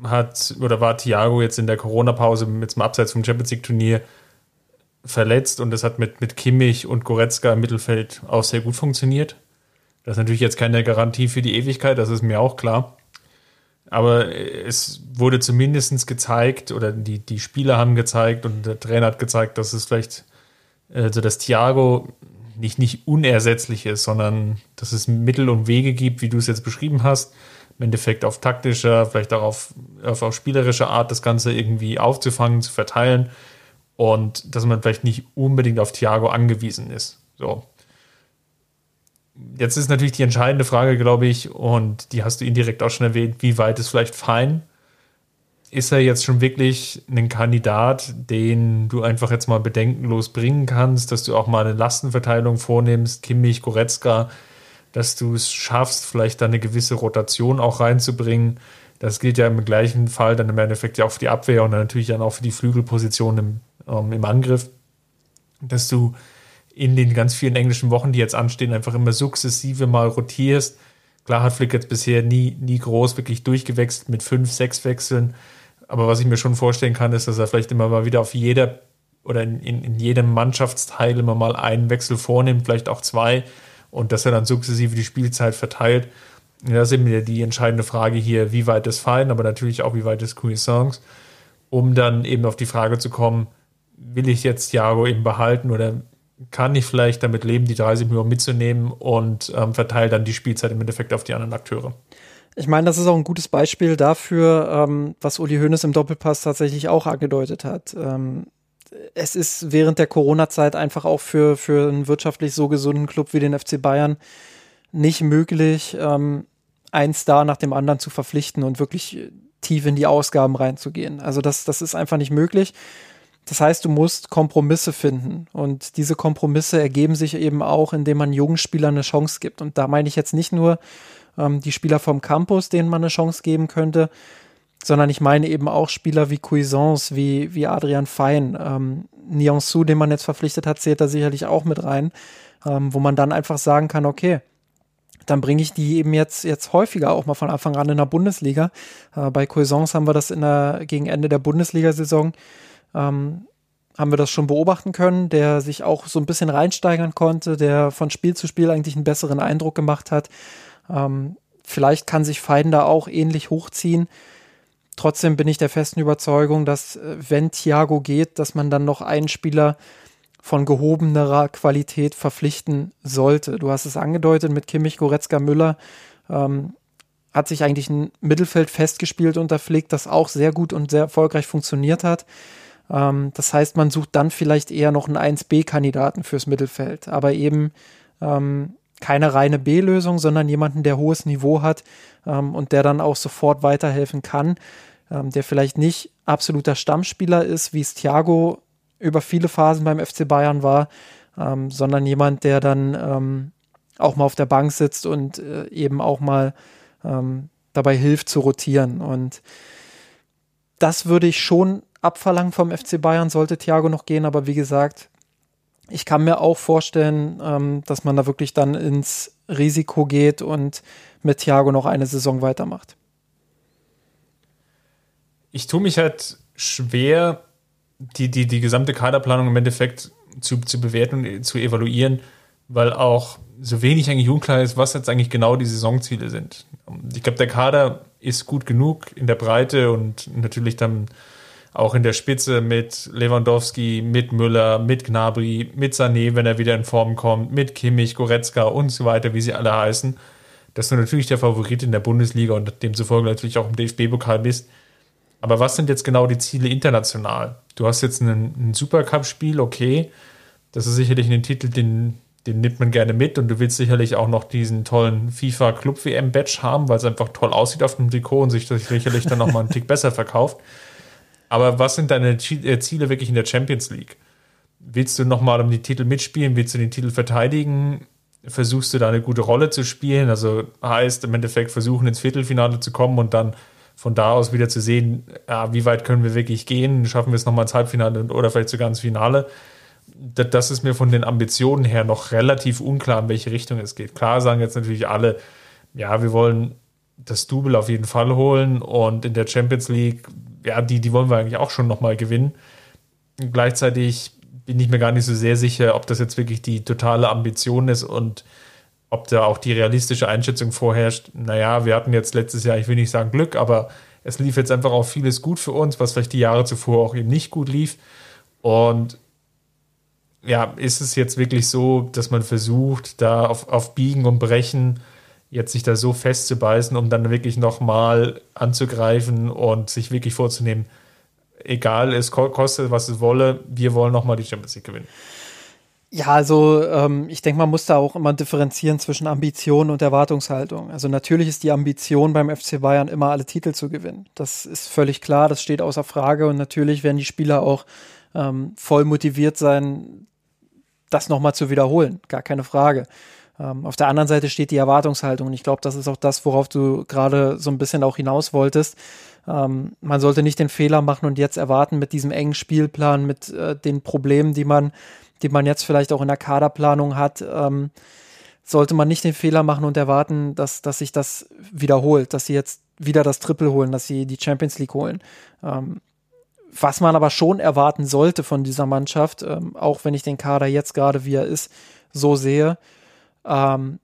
hat oder war Thiago jetzt in der Corona-Pause mit dem Abseits vom Champions League-Turnier verletzt und das hat mit, mit Kimmich und Goretzka im Mittelfeld auch sehr gut funktioniert. Das ist natürlich jetzt keine Garantie für die Ewigkeit, das ist mir auch klar. Aber es wurde zumindest gezeigt, oder die, die Spieler haben gezeigt und der Trainer hat gezeigt, dass es vielleicht, also dass Thiago nicht, nicht unersetzlich ist, sondern dass es Mittel und Wege gibt, wie du es jetzt beschrieben hast, im Endeffekt auf taktischer, vielleicht auch auf, auf, auf spielerischer Art das Ganze irgendwie aufzufangen, zu verteilen und dass man vielleicht nicht unbedingt auf Thiago angewiesen ist. So. Jetzt ist natürlich die entscheidende Frage, glaube ich, und die hast du indirekt auch schon erwähnt, wie weit ist vielleicht fein? Ist er jetzt schon wirklich ein Kandidat, den du einfach jetzt mal bedenkenlos bringen kannst, dass du auch mal eine Lastenverteilung vornimmst, Kimmich, Goretzka, dass du es schaffst, vielleicht da eine gewisse Rotation auch reinzubringen? Das gilt ja im gleichen Fall dann im Endeffekt ja auch für die Abwehr und dann natürlich dann auch für die Flügelposition im, ähm, im Angriff, dass du in den ganz vielen englischen Wochen, die jetzt anstehen, einfach immer sukzessive mal rotierst. Klar hat Flick jetzt bisher nie, nie groß wirklich durchgewechselt mit fünf, sechs Wechseln. Aber was ich mir schon vorstellen kann, ist, dass er vielleicht immer mal wieder auf jeder oder in, in, in jedem Mannschaftsteil immer mal einen Wechsel vornimmt, vielleicht auch zwei, und dass er dann sukzessive die Spielzeit verteilt. Da sind mir die entscheidende Frage hier, wie weit ist Fein, aber natürlich auch, wie weit ist Cuisance, um dann eben auf die Frage zu kommen, will ich jetzt Thiago eben behalten oder kann ich vielleicht damit leben, die 30 Millionen mitzunehmen und ähm, verteile dann die Spielzeit im Endeffekt auf die anderen Akteure. Ich meine, das ist auch ein gutes Beispiel dafür, ähm, was Uli Hoeneß im Doppelpass tatsächlich auch angedeutet hat. Ähm, es ist während der Corona-Zeit einfach auch für, für einen wirtschaftlich so gesunden Club wie den FC Bayern nicht möglich, ähm, einen Star nach dem anderen zu verpflichten und wirklich tief in die Ausgaben reinzugehen. Also das, das ist einfach nicht möglich. Das heißt, du musst Kompromisse finden. Und diese Kompromisse ergeben sich eben auch, indem man jungen Spielern eine Chance gibt. Und da meine ich jetzt nicht nur ähm, die Spieler vom Campus, denen man eine Chance geben könnte, sondern ich meine eben auch Spieler wie Cuisance, wie, wie Adrian Fein, ähm, Su, den man jetzt verpflichtet hat, zählt da sicherlich auch mit rein, ähm, wo man dann einfach sagen kann, okay, dann bringe ich die eben jetzt, jetzt häufiger auch mal von Anfang an in der Bundesliga. Äh, bei Cuisance haben wir das in der, gegen Ende der Bundesliga-Saison ähm, haben wir das schon beobachten können, der sich auch so ein bisschen reinsteigern konnte, der von Spiel zu Spiel eigentlich einen besseren Eindruck gemacht hat. Ähm, vielleicht kann sich Fein da auch ähnlich hochziehen. Trotzdem bin ich der festen Überzeugung, dass äh, wenn Thiago geht, dass man dann noch einen Spieler von gehobenerer Qualität verpflichten sollte. Du hast es angedeutet mit Kimmich, Goretzka, Müller. Ähm, hat sich eigentlich ein Mittelfeld festgespielt unter Flick, das auch sehr gut und sehr erfolgreich funktioniert hat. Ähm, das heißt, man sucht dann vielleicht eher noch einen 1B-Kandidaten fürs Mittelfeld, aber eben ähm, keine reine B-Lösung, sondern jemanden, der hohes Niveau hat ähm, und der dann auch sofort weiterhelfen kann, ähm, der vielleicht nicht absoluter Stammspieler ist, wie es Thiago über viele Phasen beim FC Bayern war, ähm, sondern jemand, der dann ähm, auch mal auf der Bank sitzt und äh, eben auch mal ähm, dabei hilft zu rotieren. Und das würde ich schon abverlangen vom FC Bayern, sollte Thiago noch gehen. Aber wie gesagt, ich kann mir auch vorstellen, ähm, dass man da wirklich dann ins Risiko geht und mit Thiago noch eine Saison weitermacht. Ich tue mich halt schwer, die, die, die gesamte Kaderplanung im Endeffekt zu, zu bewerten und zu evaluieren, weil auch so wenig eigentlich unklar ist, was jetzt eigentlich genau die Saisonziele sind. Ich glaube, der Kader ist gut genug in der Breite und natürlich dann auch in der Spitze mit Lewandowski, mit Müller, mit Gnabry, mit Sané, wenn er wieder in Form kommt, mit Kimmich, Goretzka und so weiter, wie sie alle heißen, dass du natürlich der Favorit in der Bundesliga und demzufolge natürlich auch im DFB-Pokal bist. Aber was sind jetzt genau die Ziele international? Du hast jetzt ein, Supercup-Spiel, okay. Das ist sicherlich ein Titel, den, den nimmt man gerne mit und du willst sicherlich auch noch diesen tollen FIFA Club WM Badge haben, weil es einfach toll aussieht auf dem Trikot und sich das sicherlich dann nochmal einen Tick besser verkauft. Aber was sind deine äh, Ziele wirklich in der Champions League? willst du nochmal um die Titel mitspielen? Willst du den Titel verteidigen? Versuchst du da eine gute Rolle zu spielen? Also heißt im Endeffekt versuchen ins Viertelfinale zu kommen und dann von da aus wieder zu sehen, ja, wie weit können wir wirklich gehen? Schaffen wir es nochmal ins Halbfinale oder vielleicht sogar ins Finale? Das ist mir von den Ambitionen her noch relativ unklar, in welche Richtung es geht. Klar sagen jetzt natürlich alle, ja, wir wollen das Double auf jeden Fall holen und in der Champions League, ja, die, die wollen wir eigentlich auch schon nochmal gewinnen. Gleichzeitig bin ich mir gar nicht so sehr sicher, ob das jetzt wirklich die totale Ambition ist und ob da auch die realistische Einschätzung vorherrscht. Naja, wir hatten jetzt letztes Jahr, ich will nicht sagen Glück, aber es lief jetzt einfach auch vieles gut für uns, was vielleicht die Jahre zuvor auch eben nicht gut lief. Und ja, ist es jetzt wirklich so, dass man versucht, da auf, auf Biegen und Brechen jetzt sich da so festzubeißen, um dann wirklich nochmal anzugreifen und sich wirklich vorzunehmen, egal, es kostet, was es wolle, wir wollen nochmal die Champions League gewinnen. Ja, also ähm, ich denke, man muss da auch immer differenzieren zwischen Ambition und Erwartungshaltung. Also natürlich ist die Ambition beim FC Bayern immer alle Titel zu gewinnen. Das ist völlig klar, das steht außer Frage und natürlich werden die Spieler auch ähm, voll motiviert sein, das nochmal zu wiederholen. Gar keine Frage. Ähm, auf der anderen Seite steht die Erwartungshaltung und ich glaube, das ist auch das, worauf du gerade so ein bisschen auch hinaus wolltest. Ähm, man sollte nicht den Fehler machen und jetzt erwarten mit diesem engen Spielplan, mit äh, den Problemen, die man, die man jetzt vielleicht auch in der Kaderplanung hat, ähm, sollte man nicht den Fehler machen und erwarten, dass, dass sich das wiederholt, dass sie jetzt wieder das Triple holen, dass sie die Champions League holen. Ähm, was man aber schon erwarten sollte von dieser Mannschaft, ähm, auch wenn ich den Kader jetzt gerade wie er ist, so sehe, ähm,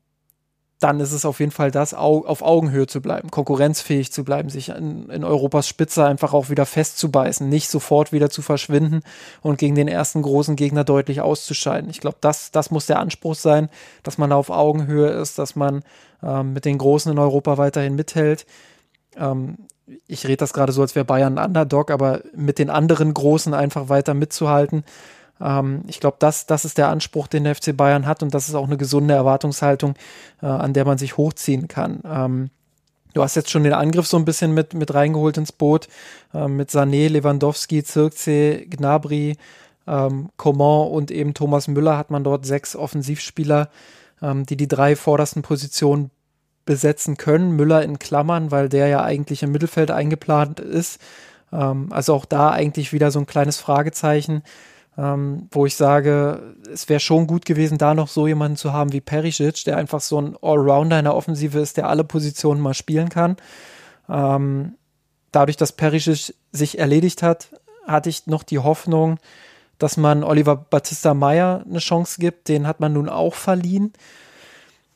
dann ist es auf jeden Fall das, auf Augenhöhe zu bleiben, konkurrenzfähig zu bleiben, sich in, in, Europas Spitze einfach auch wieder festzubeißen, nicht sofort wieder zu verschwinden und gegen den ersten großen Gegner deutlich auszuscheiden. Ich glaube, das, das muss der Anspruch sein, dass man auf Augenhöhe ist, dass man ähm, mit den Großen in Europa weiterhin mithält. Ähm, ich rede das gerade so, als wäre Bayern ein Underdog, aber mit den anderen Großen einfach weiter mitzuhalten ähm, ich glaube, das, das ist der Anspruch, den der FC Bayern hat und das ist auch eine gesunde Erwartungshaltung, äh, an der man sich hochziehen kann. Ähm, Du hast jetzt schon den Angriff so ein bisschen mit, mit reingeholt ins Boot, äh, mit Sané, Lewandowski, Zirkzee, Gnabry, ähm, Coman und eben Thomas Müller hat man dort sechs Offensivspieler, ähm, die die drei vordersten Positionen besetzen können. Müller in Klammern, weil der ja eigentlich im Mittelfeld eingeplant ist. Ähm, also auch da eigentlich wieder so ein kleines Fragezeichen ähm, wo ich sage, es wäre schon gut gewesen, da noch so jemanden zu haben wie Perisic, der einfach so ein Allrounder in der Offensive ist, der alle Positionen mal spielen kann. Ähm, dadurch, dass Perisic sich erledigt hat, hatte ich noch die Hoffnung, dass man Oliver Battista Meyer eine Chance gibt. Den hat man nun auch verliehen.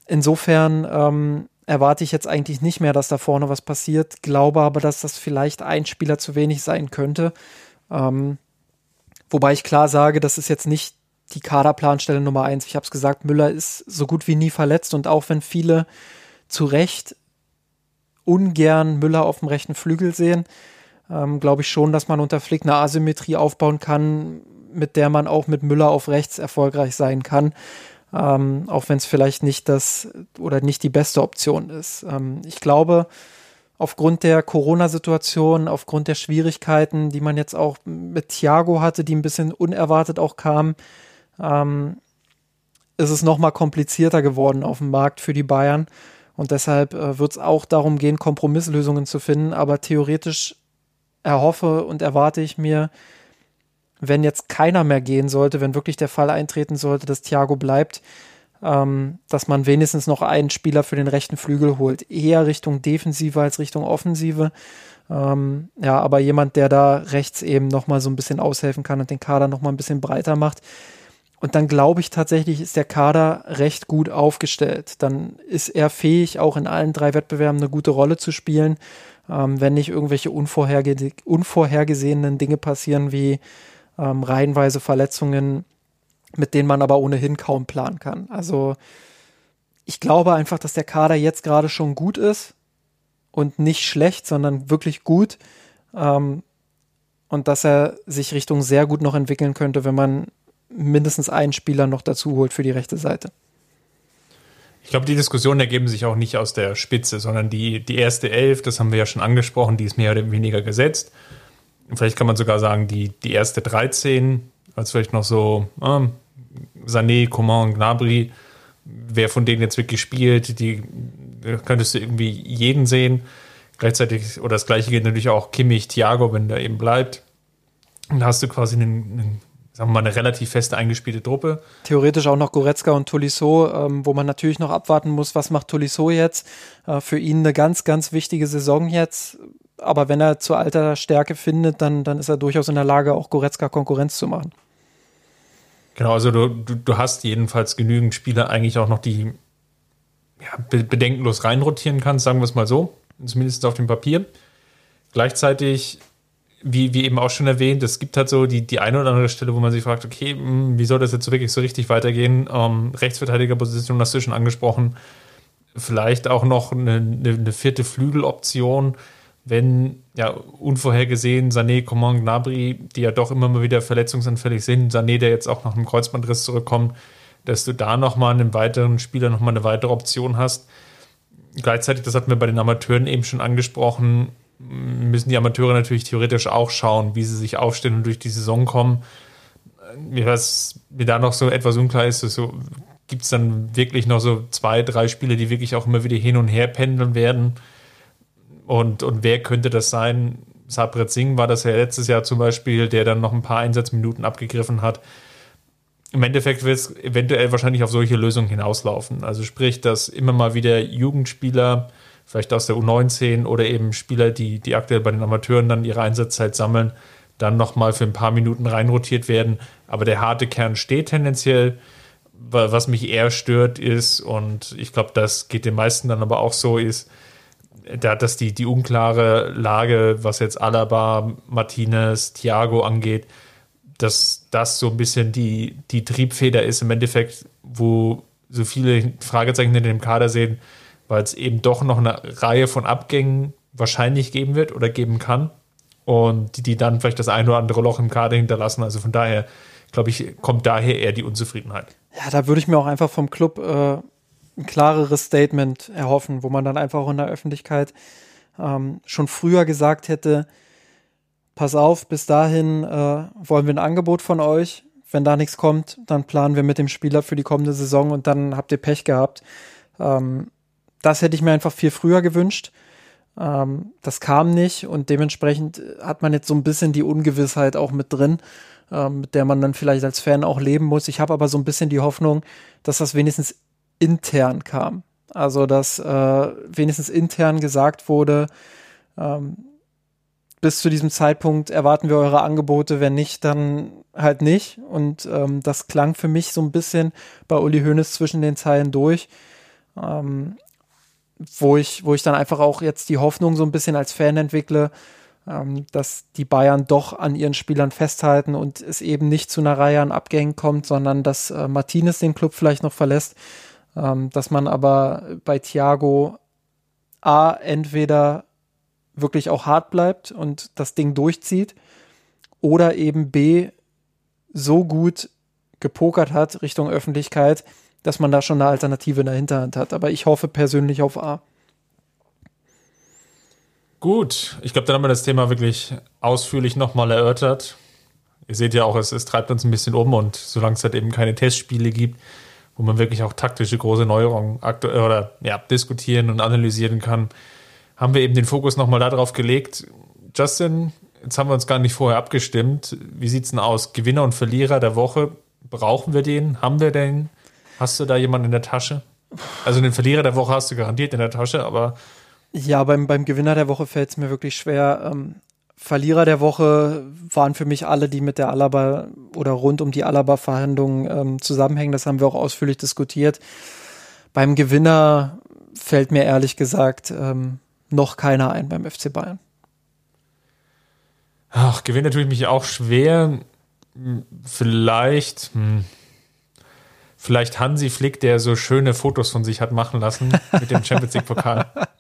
Insofern ähm, erwarte ich jetzt eigentlich nicht mehr, dass da vorne was passiert. Glaube aber, dass das vielleicht ein Spieler zu wenig sein könnte. Ähm, Wobei ich klar sage, das ist jetzt nicht die Kaderplanstelle Nummer eins. Ich habe es gesagt, Müller ist so gut wie nie verletzt und auch wenn viele zu Recht ungern Müller auf dem rechten Flügel sehen, ähm, glaube ich schon, dass man unter Flick eine Asymmetrie aufbauen kann, mit der man auch mit Müller auf rechts erfolgreich sein kann. Ähm, auch wenn es vielleicht nicht das oder nicht die beste Option ist. Ähm, ich glaube, aufgrund der Corona-Situation, aufgrund der Schwierigkeiten, die man jetzt auch mit Thiago hatte, die ein bisschen unerwartet auch kamen, ähm, ist es nochmal komplizierter geworden auf dem Markt für die Bayern. Und deshalb äh, wird es auch darum gehen, Kompromisslösungen zu finden. Aber theoretisch erhoffe und erwarte ich mir, wenn jetzt keiner mehr gehen sollte, wenn wirklich der Fall eintreten sollte, dass Thiago bleibt, ähm, dass man wenigstens noch einen Spieler für den rechten Flügel holt. Eher Richtung Defensive als Richtung Offensive. Ähm, ja, aber jemand, der da rechts eben nochmal so ein bisschen aushelfen kann und den Kader nochmal ein bisschen breiter macht. Und dann glaube ich tatsächlich, ist der Kader recht gut aufgestellt. Dann ist er fähig, auch in allen drei Wettbewerben eine gute Rolle zu spielen, ähm, wenn nicht irgendwelche unvorherge unvorhergesehenen Dinge passieren, wie ähm, reihenweise Verletzungen mit denen man aber ohnehin kaum planen kann. Also ich glaube einfach, dass der Kader jetzt gerade schon gut ist und nicht schlecht, sondern wirklich gut. Ähm, und dass er sich Richtung sehr gut noch entwickeln könnte, wenn man mindestens einen Spieler noch dazu holt für die rechte Seite. Ich glaube, die Diskussionen ergeben sich auch nicht aus der Spitze, sondern die, die erste Elf, das haben wir ja schon angesprochen, die ist mehr oder weniger gesetzt. Vielleicht kann man sogar sagen, die, die erste 13 als vielleicht noch so ähm, Sané, Coman, Gnabry, wer von denen jetzt wirklich spielt, die könntest du irgendwie jeden sehen. Gleichzeitig, oder das gleiche geht natürlich auch Kimmich, Thiago, wenn der eben bleibt. Dann hast du quasi einen, einen sagen wir mal, eine relativ feste eingespielte Truppe. Theoretisch auch noch Goretzka und Tolisso, ähm, wo man natürlich noch abwarten muss, was macht Tolisso jetzt. Äh, für ihn eine ganz, ganz wichtige Saison jetzt. Aber wenn er zu alter Stärke findet, dann, dann ist er durchaus in der Lage, auch Goretzka Konkurrenz zu machen. Genau, also du, du, du hast jedenfalls genügend Spieler eigentlich auch noch, die ja, bedenkenlos reinrotieren kannst, sagen wir es mal so, zumindest auf dem Papier. Gleichzeitig, wie, wie eben auch schon erwähnt, es gibt halt so die, die eine oder andere Stelle, wo man sich fragt, okay, hm, wie soll das jetzt so wirklich so richtig weitergehen? Ähm, Rechtsverteidigerposition hast du schon angesprochen. Vielleicht auch noch eine, eine, eine vierte Flügeloption wenn ja unvorhergesehen Sané, Coman, Gnabry, die ja doch immer mal wieder verletzungsanfällig sind, Sané, der jetzt auch nach einem Kreuzbandriss zurückkommt, dass du da nochmal einen weiteren Spieler nochmal eine weitere Option hast. Gleichzeitig, das hatten wir bei den Amateuren eben schon angesprochen, müssen die Amateure natürlich theoretisch auch schauen, wie sie sich aufstellen und durch die Saison kommen. Was mir da noch so etwas unklar ist, ist so, gibt es dann wirklich noch so zwei, drei Spiele, die wirklich auch immer wieder hin und her pendeln werden und, und wer könnte das sein? Sabret Singh war das ja letztes Jahr zum Beispiel, der dann noch ein paar Einsatzminuten abgegriffen hat. Im Endeffekt wird es eventuell wahrscheinlich auf solche Lösungen hinauslaufen. Also sprich, dass immer mal wieder Jugendspieler, vielleicht aus der U19 oder eben Spieler, die, die aktuell bei den Amateuren dann ihre Einsatzzeit sammeln, dann nochmal für ein paar Minuten reinrotiert werden. Aber der harte Kern steht tendenziell. Was mich eher stört ist, und ich glaube, das geht den meisten dann aber auch so, ist, da dass die, die unklare Lage, was jetzt Alaba, Martinez, Thiago angeht, dass das so ein bisschen die, die Triebfeder ist im Endeffekt, wo so viele Fragezeichen in dem Kader sehen, weil es eben doch noch eine Reihe von Abgängen wahrscheinlich geben wird oder geben kann und die, die dann vielleicht das eine oder andere Loch im Kader hinterlassen. Also von daher, glaube ich, kommt daher eher die Unzufriedenheit. Ja, da würde ich mir auch einfach vom Club äh, ein klareres Statement erhoffen, wo man dann einfach auch in der Öffentlichkeit ähm, schon früher gesagt hätte, pass auf, bis dahin äh, wollen wir ein Angebot von euch. Wenn da nichts kommt, dann planen wir mit dem Spieler für die kommende Saison und dann habt ihr Pech gehabt. Ähm, das hätte ich mir einfach viel früher gewünscht. Ähm, das kam nicht und dementsprechend hat man jetzt so ein bisschen die Ungewissheit auch mit drin, ähm, mit der man dann vielleicht als Fan auch leben muss. Ich habe aber so ein bisschen die Hoffnung, dass das wenigstens intern kam. Also, dass äh, wenigstens intern gesagt wurde, ähm, bis zu diesem Zeitpunkt erwarten wir eure Angebote, wenn nicht, dann halt nicht. Und ähm, das klang für mich so ein bisschen bei Uli Hoeneß zwischen den Zeilen durch, ähm, wo, ich, wo ich dann einfach auch jetzt die Hoffnung so ein bisschen als Fan entwickle, ähm, dass die Bayern doch an ihren Spielern festhalten und es eben nicht zu einer Reihe an Abgängen kommt, sondern dass äh, Martinez den Club vielleicht noch verlässt ähm, dass man aber bei Thiago A entweder wirklich auch hart bleibt und das Ding durchzieht oder eben B so gut gepokert hat Richtung Öffentlichkeit, dass man da schon eine Alternative in der Hinterhand hat. Aber ich hoffe persönlich auf A. Gut, ich glaube, dann haben wir das Thema wirklich ausführlich nochmal erörtert. Ihr seht ja auch, es, es treibt uns ein bisschen um und solange es halt eben keine Testspiele gibt, wo man wirklich auch taktische große Neuerungen oder ja, diskutieren und analysieren kann, haben wir eben den Fokus nochmal darauf gelegt. Justin, jetzt haben wir uns gar nicht vorher abgestimmt. Wie sieht es denn aus? Gewinner und Verlierer der Woche, brauchen wir den? Haben wir den? Hast du da jemanden in der Tasche? Also den Verlierer der Woche hast du garantiert in der Tasche, aber. Ja, beim, beim Gewinner der Woche fällt es mir wirklich schwer. Ähm, Verlierer der Woche waren für mich alle, die mit der Alaba oder rund um die Alaba-Verhandlungen ähm, zusammenhängen. Das haben wir auch ausführlich diskutiert. Beim Gewinner fällt mir ehrlich gesagt ähm, noch keiner ein beim FC Bayern. Ach, Gewinner tue ich mich auch schwer. Vielleicht, hm, vielleicht Hansi Flick, der so schöne Fotos von sich hat machen lassen mit dem Champions League Pokal.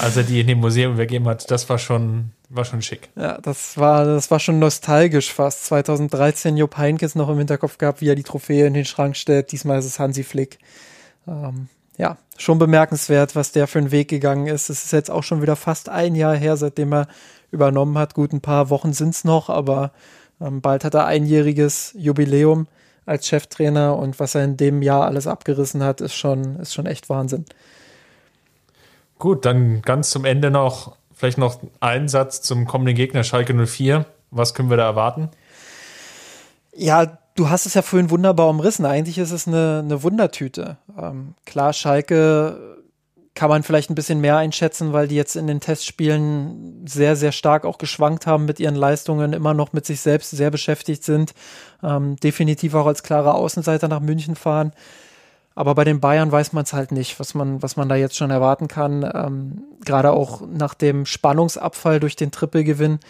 als er die in dem Museum übergeben hat, das war schon, war schon schick. Ja, das war, das war schon nostalgisch fast. 2013 Jupp Heinkes noch im Hinterkopf gehabt, wie er die Trophäe in den Schrank stellt. Diesmal ist es Hansi Flick. Ähm, ja, schon bemerkenswert, was der für einen Weg gegangen ist. Es ist jetzt auch schon wieder fast ein Jahr her, seitdem er übernommen hat. Gut, ein paar Wochen sind es noch, aber Ähm, bald hat er einjähriges Jubiläum als Cheftrainer und was er in dem Jahr alles abgerissen hat, ist schon, ist schon echt Wahnsinn. Gut, dann ganz zum Ende noch vielleicht noch ein Satz zum kommenden Gegner Schalke 04. Was können wir da erwarten? Ja, du hast es ja vorhin wunderbar umrissen. Eigentlich ist es eine, eine Wundertüte. Ähm, klar, Schalke kann man vielleicht ein bisschen mehr einschätzen, weil die jetzt in den Testspielen sehr, sehr stark auch geschwankt haben mit ihren Leistungen, immer noch mit sich selbst sehr beschäftigt sind, ähm, definitiv auch als klare Außenseiter nach München fahren. Aber bei den Bayern weiß man es halt nicht, was man, was man da jetzt schon erwarten kann. Ähm, Gerade auch nach dem Spannungsabfall durch den Trippelgewinn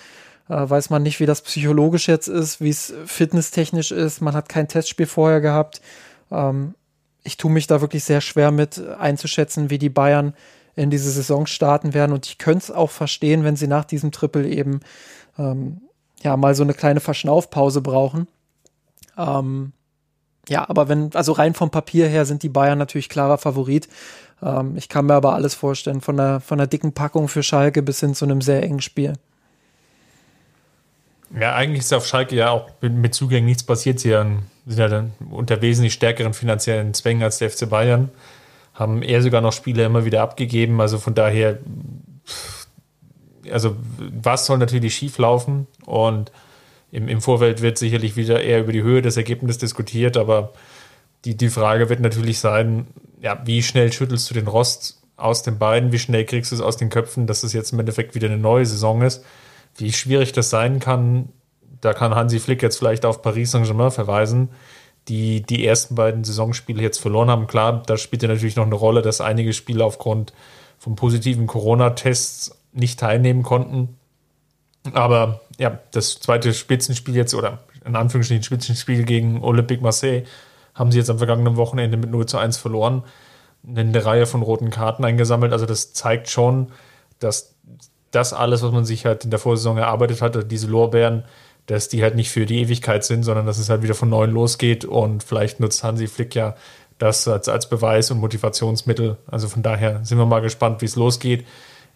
äh, weiß man nicht, wie das psychologisch jetzt ist, wie es fitnesstechnisch ist. Man hat kein Testspiel vorher gehabt. Ähm, ich tue mich da wirklich sehr schwer mit einzuschätzen, wie die Bayern in diese Saison starten werden. Und ich könnte es auch verstehen, wenn sie nach diesem Triple eben ähm, ja mal so eine kleine Verschnaufpause brauchen. Ähm, ja, aber wenn, also rein vom Papier her sind die Bayern natürlich klarer Favorit. Ähm, ich kann mir aber alles vorstellen, von der, von der dicken Packung für Schalke bis hin zu einem sehr engen Spiel. Ja, eigentlich ist auf Schalke ja auch mit, Zugängen nichts passiert. Sie sind ja dann unter wesentlich stärkeren finanziellen Zwängen als der FC Bayern. Haben eher sogar noch Spiele immer wieder abgegeben. Also von daher, also was soll natürlich schief laufen? Und im, im Vorfeld wird sicherlich wieder eher über die Höhe des Ergebnisses diskutiert. Aber die, die Frage wird natürlich sein, ja, wie schnell schüttelst du den Rost aus den beiden? Wie schnell kriegst du es aus den Köpfen, dass es jetzt im Endeffekt wieder eine neue Saison ist? wie schwierig das sein kann, da kann Hansi Flick jetzt vielleicht auf Paris Saint-Germain verweisen, die die ersten beiden Saisonspiele jetzt verloren haben. Klar, da spielt ja natürlich noch eine Rolle, dass einige Spiele aufgrund von positiven Corona-Tests nicht teilnehmen konnten. Aber ja, das zweite Spitzenspiel jetzt, oder in Anführungsstrichen Spitzenspiel gegen Olympique Marseille, haben sie jetzt am vergangenen Wochenende mit 0 zu 1 verloren, eine Reihe von roten Karten eingesammelt. Also das zeigt schon, dass das alles, was man sich halt in der Vorsaison erarbeitet hat, diese Lorbeeren, dass die halt nicht für die Ewigkeit sind, sondern dass es halt wieder von neuem losgeht und vielleicht nutzt Hansi Flick ja das als, als Beweis und Motivationsmittel. Also von daher sind wir mal gespannt, wie es losgeht.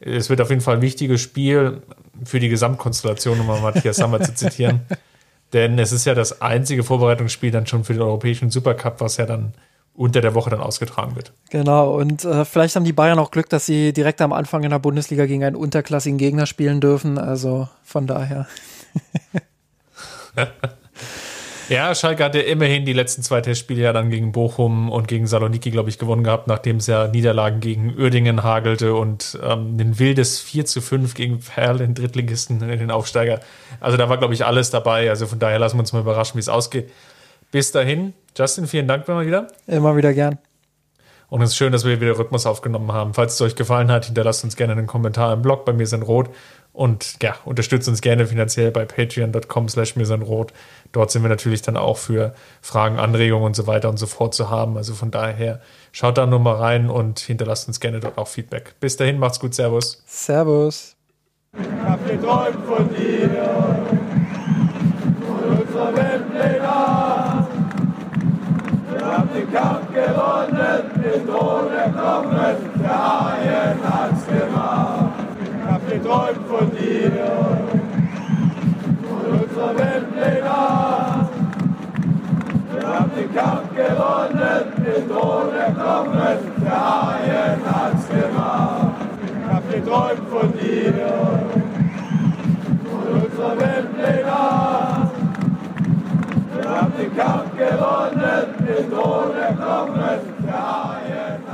Es wird auf jeden Fall ein wichtiges Spiel für die Gesamtkonstellation, um mal Matthias Sammer zu zitieren. Denn es ist ja das einzige Vorbereitungsspiel dann schon für den Europäischen Supercup, was ja dann unter der Woche dann ausgetragen wird. Genau, und äh, vielleicht haben die Bayern auch Glück, dass sie direkt am Anfang in der Bundesliga gegen einen unterklassigen Gegner spielen dürfen. Also von daher. ja, Schalke hatte immerhin die letzten zwei Testspiele ja dann gegen Bochum und gegen Saloniki, glaube ich, gewonnen gehabt, nachdem es ja Niederlagen gegen Uerdingen hagelte und ähm, ein wildes 4 zu 5 gegen Perl, den Drittligisten, den Aufsteiger. Also da war, glaube ich, alles dabei. Also von daher lassen wir uns mal überraschen, wie es ausgeht. Bis dahin, Justin, vielen Dank immer wieder. Immer wieder gern. Und es ist schön, dass wir wieder Rhythmus aufgenommen haben. Falls es euch gefallen hat, hinterlasst uns gerne einen Kommentar im Blog bei mir sind rot und ja, unterstützt uns gerne finanziell bei patreon.com slash mir sind rot. Dort sind wir natürlich dann auch für Fragen, Anregungen und so weiter und so fort zu haben. Also von daher schaut da nur mal rein und hinterlasst uns gerne dort auch Feedback. Bis dahin, macht's gut, Servus. Servus. Ich hab geträumt von dir, von unserer Welt, hab den Kampf gewonnen, den Thron erklommen, den Kampf gewonnen, den Thron Knochen, der Haien hat's gemacht. Ich hab geträumt von dir von unserer Welt legal. Wir haben den Kampf gewonnen, den Thron Knochen, der Haien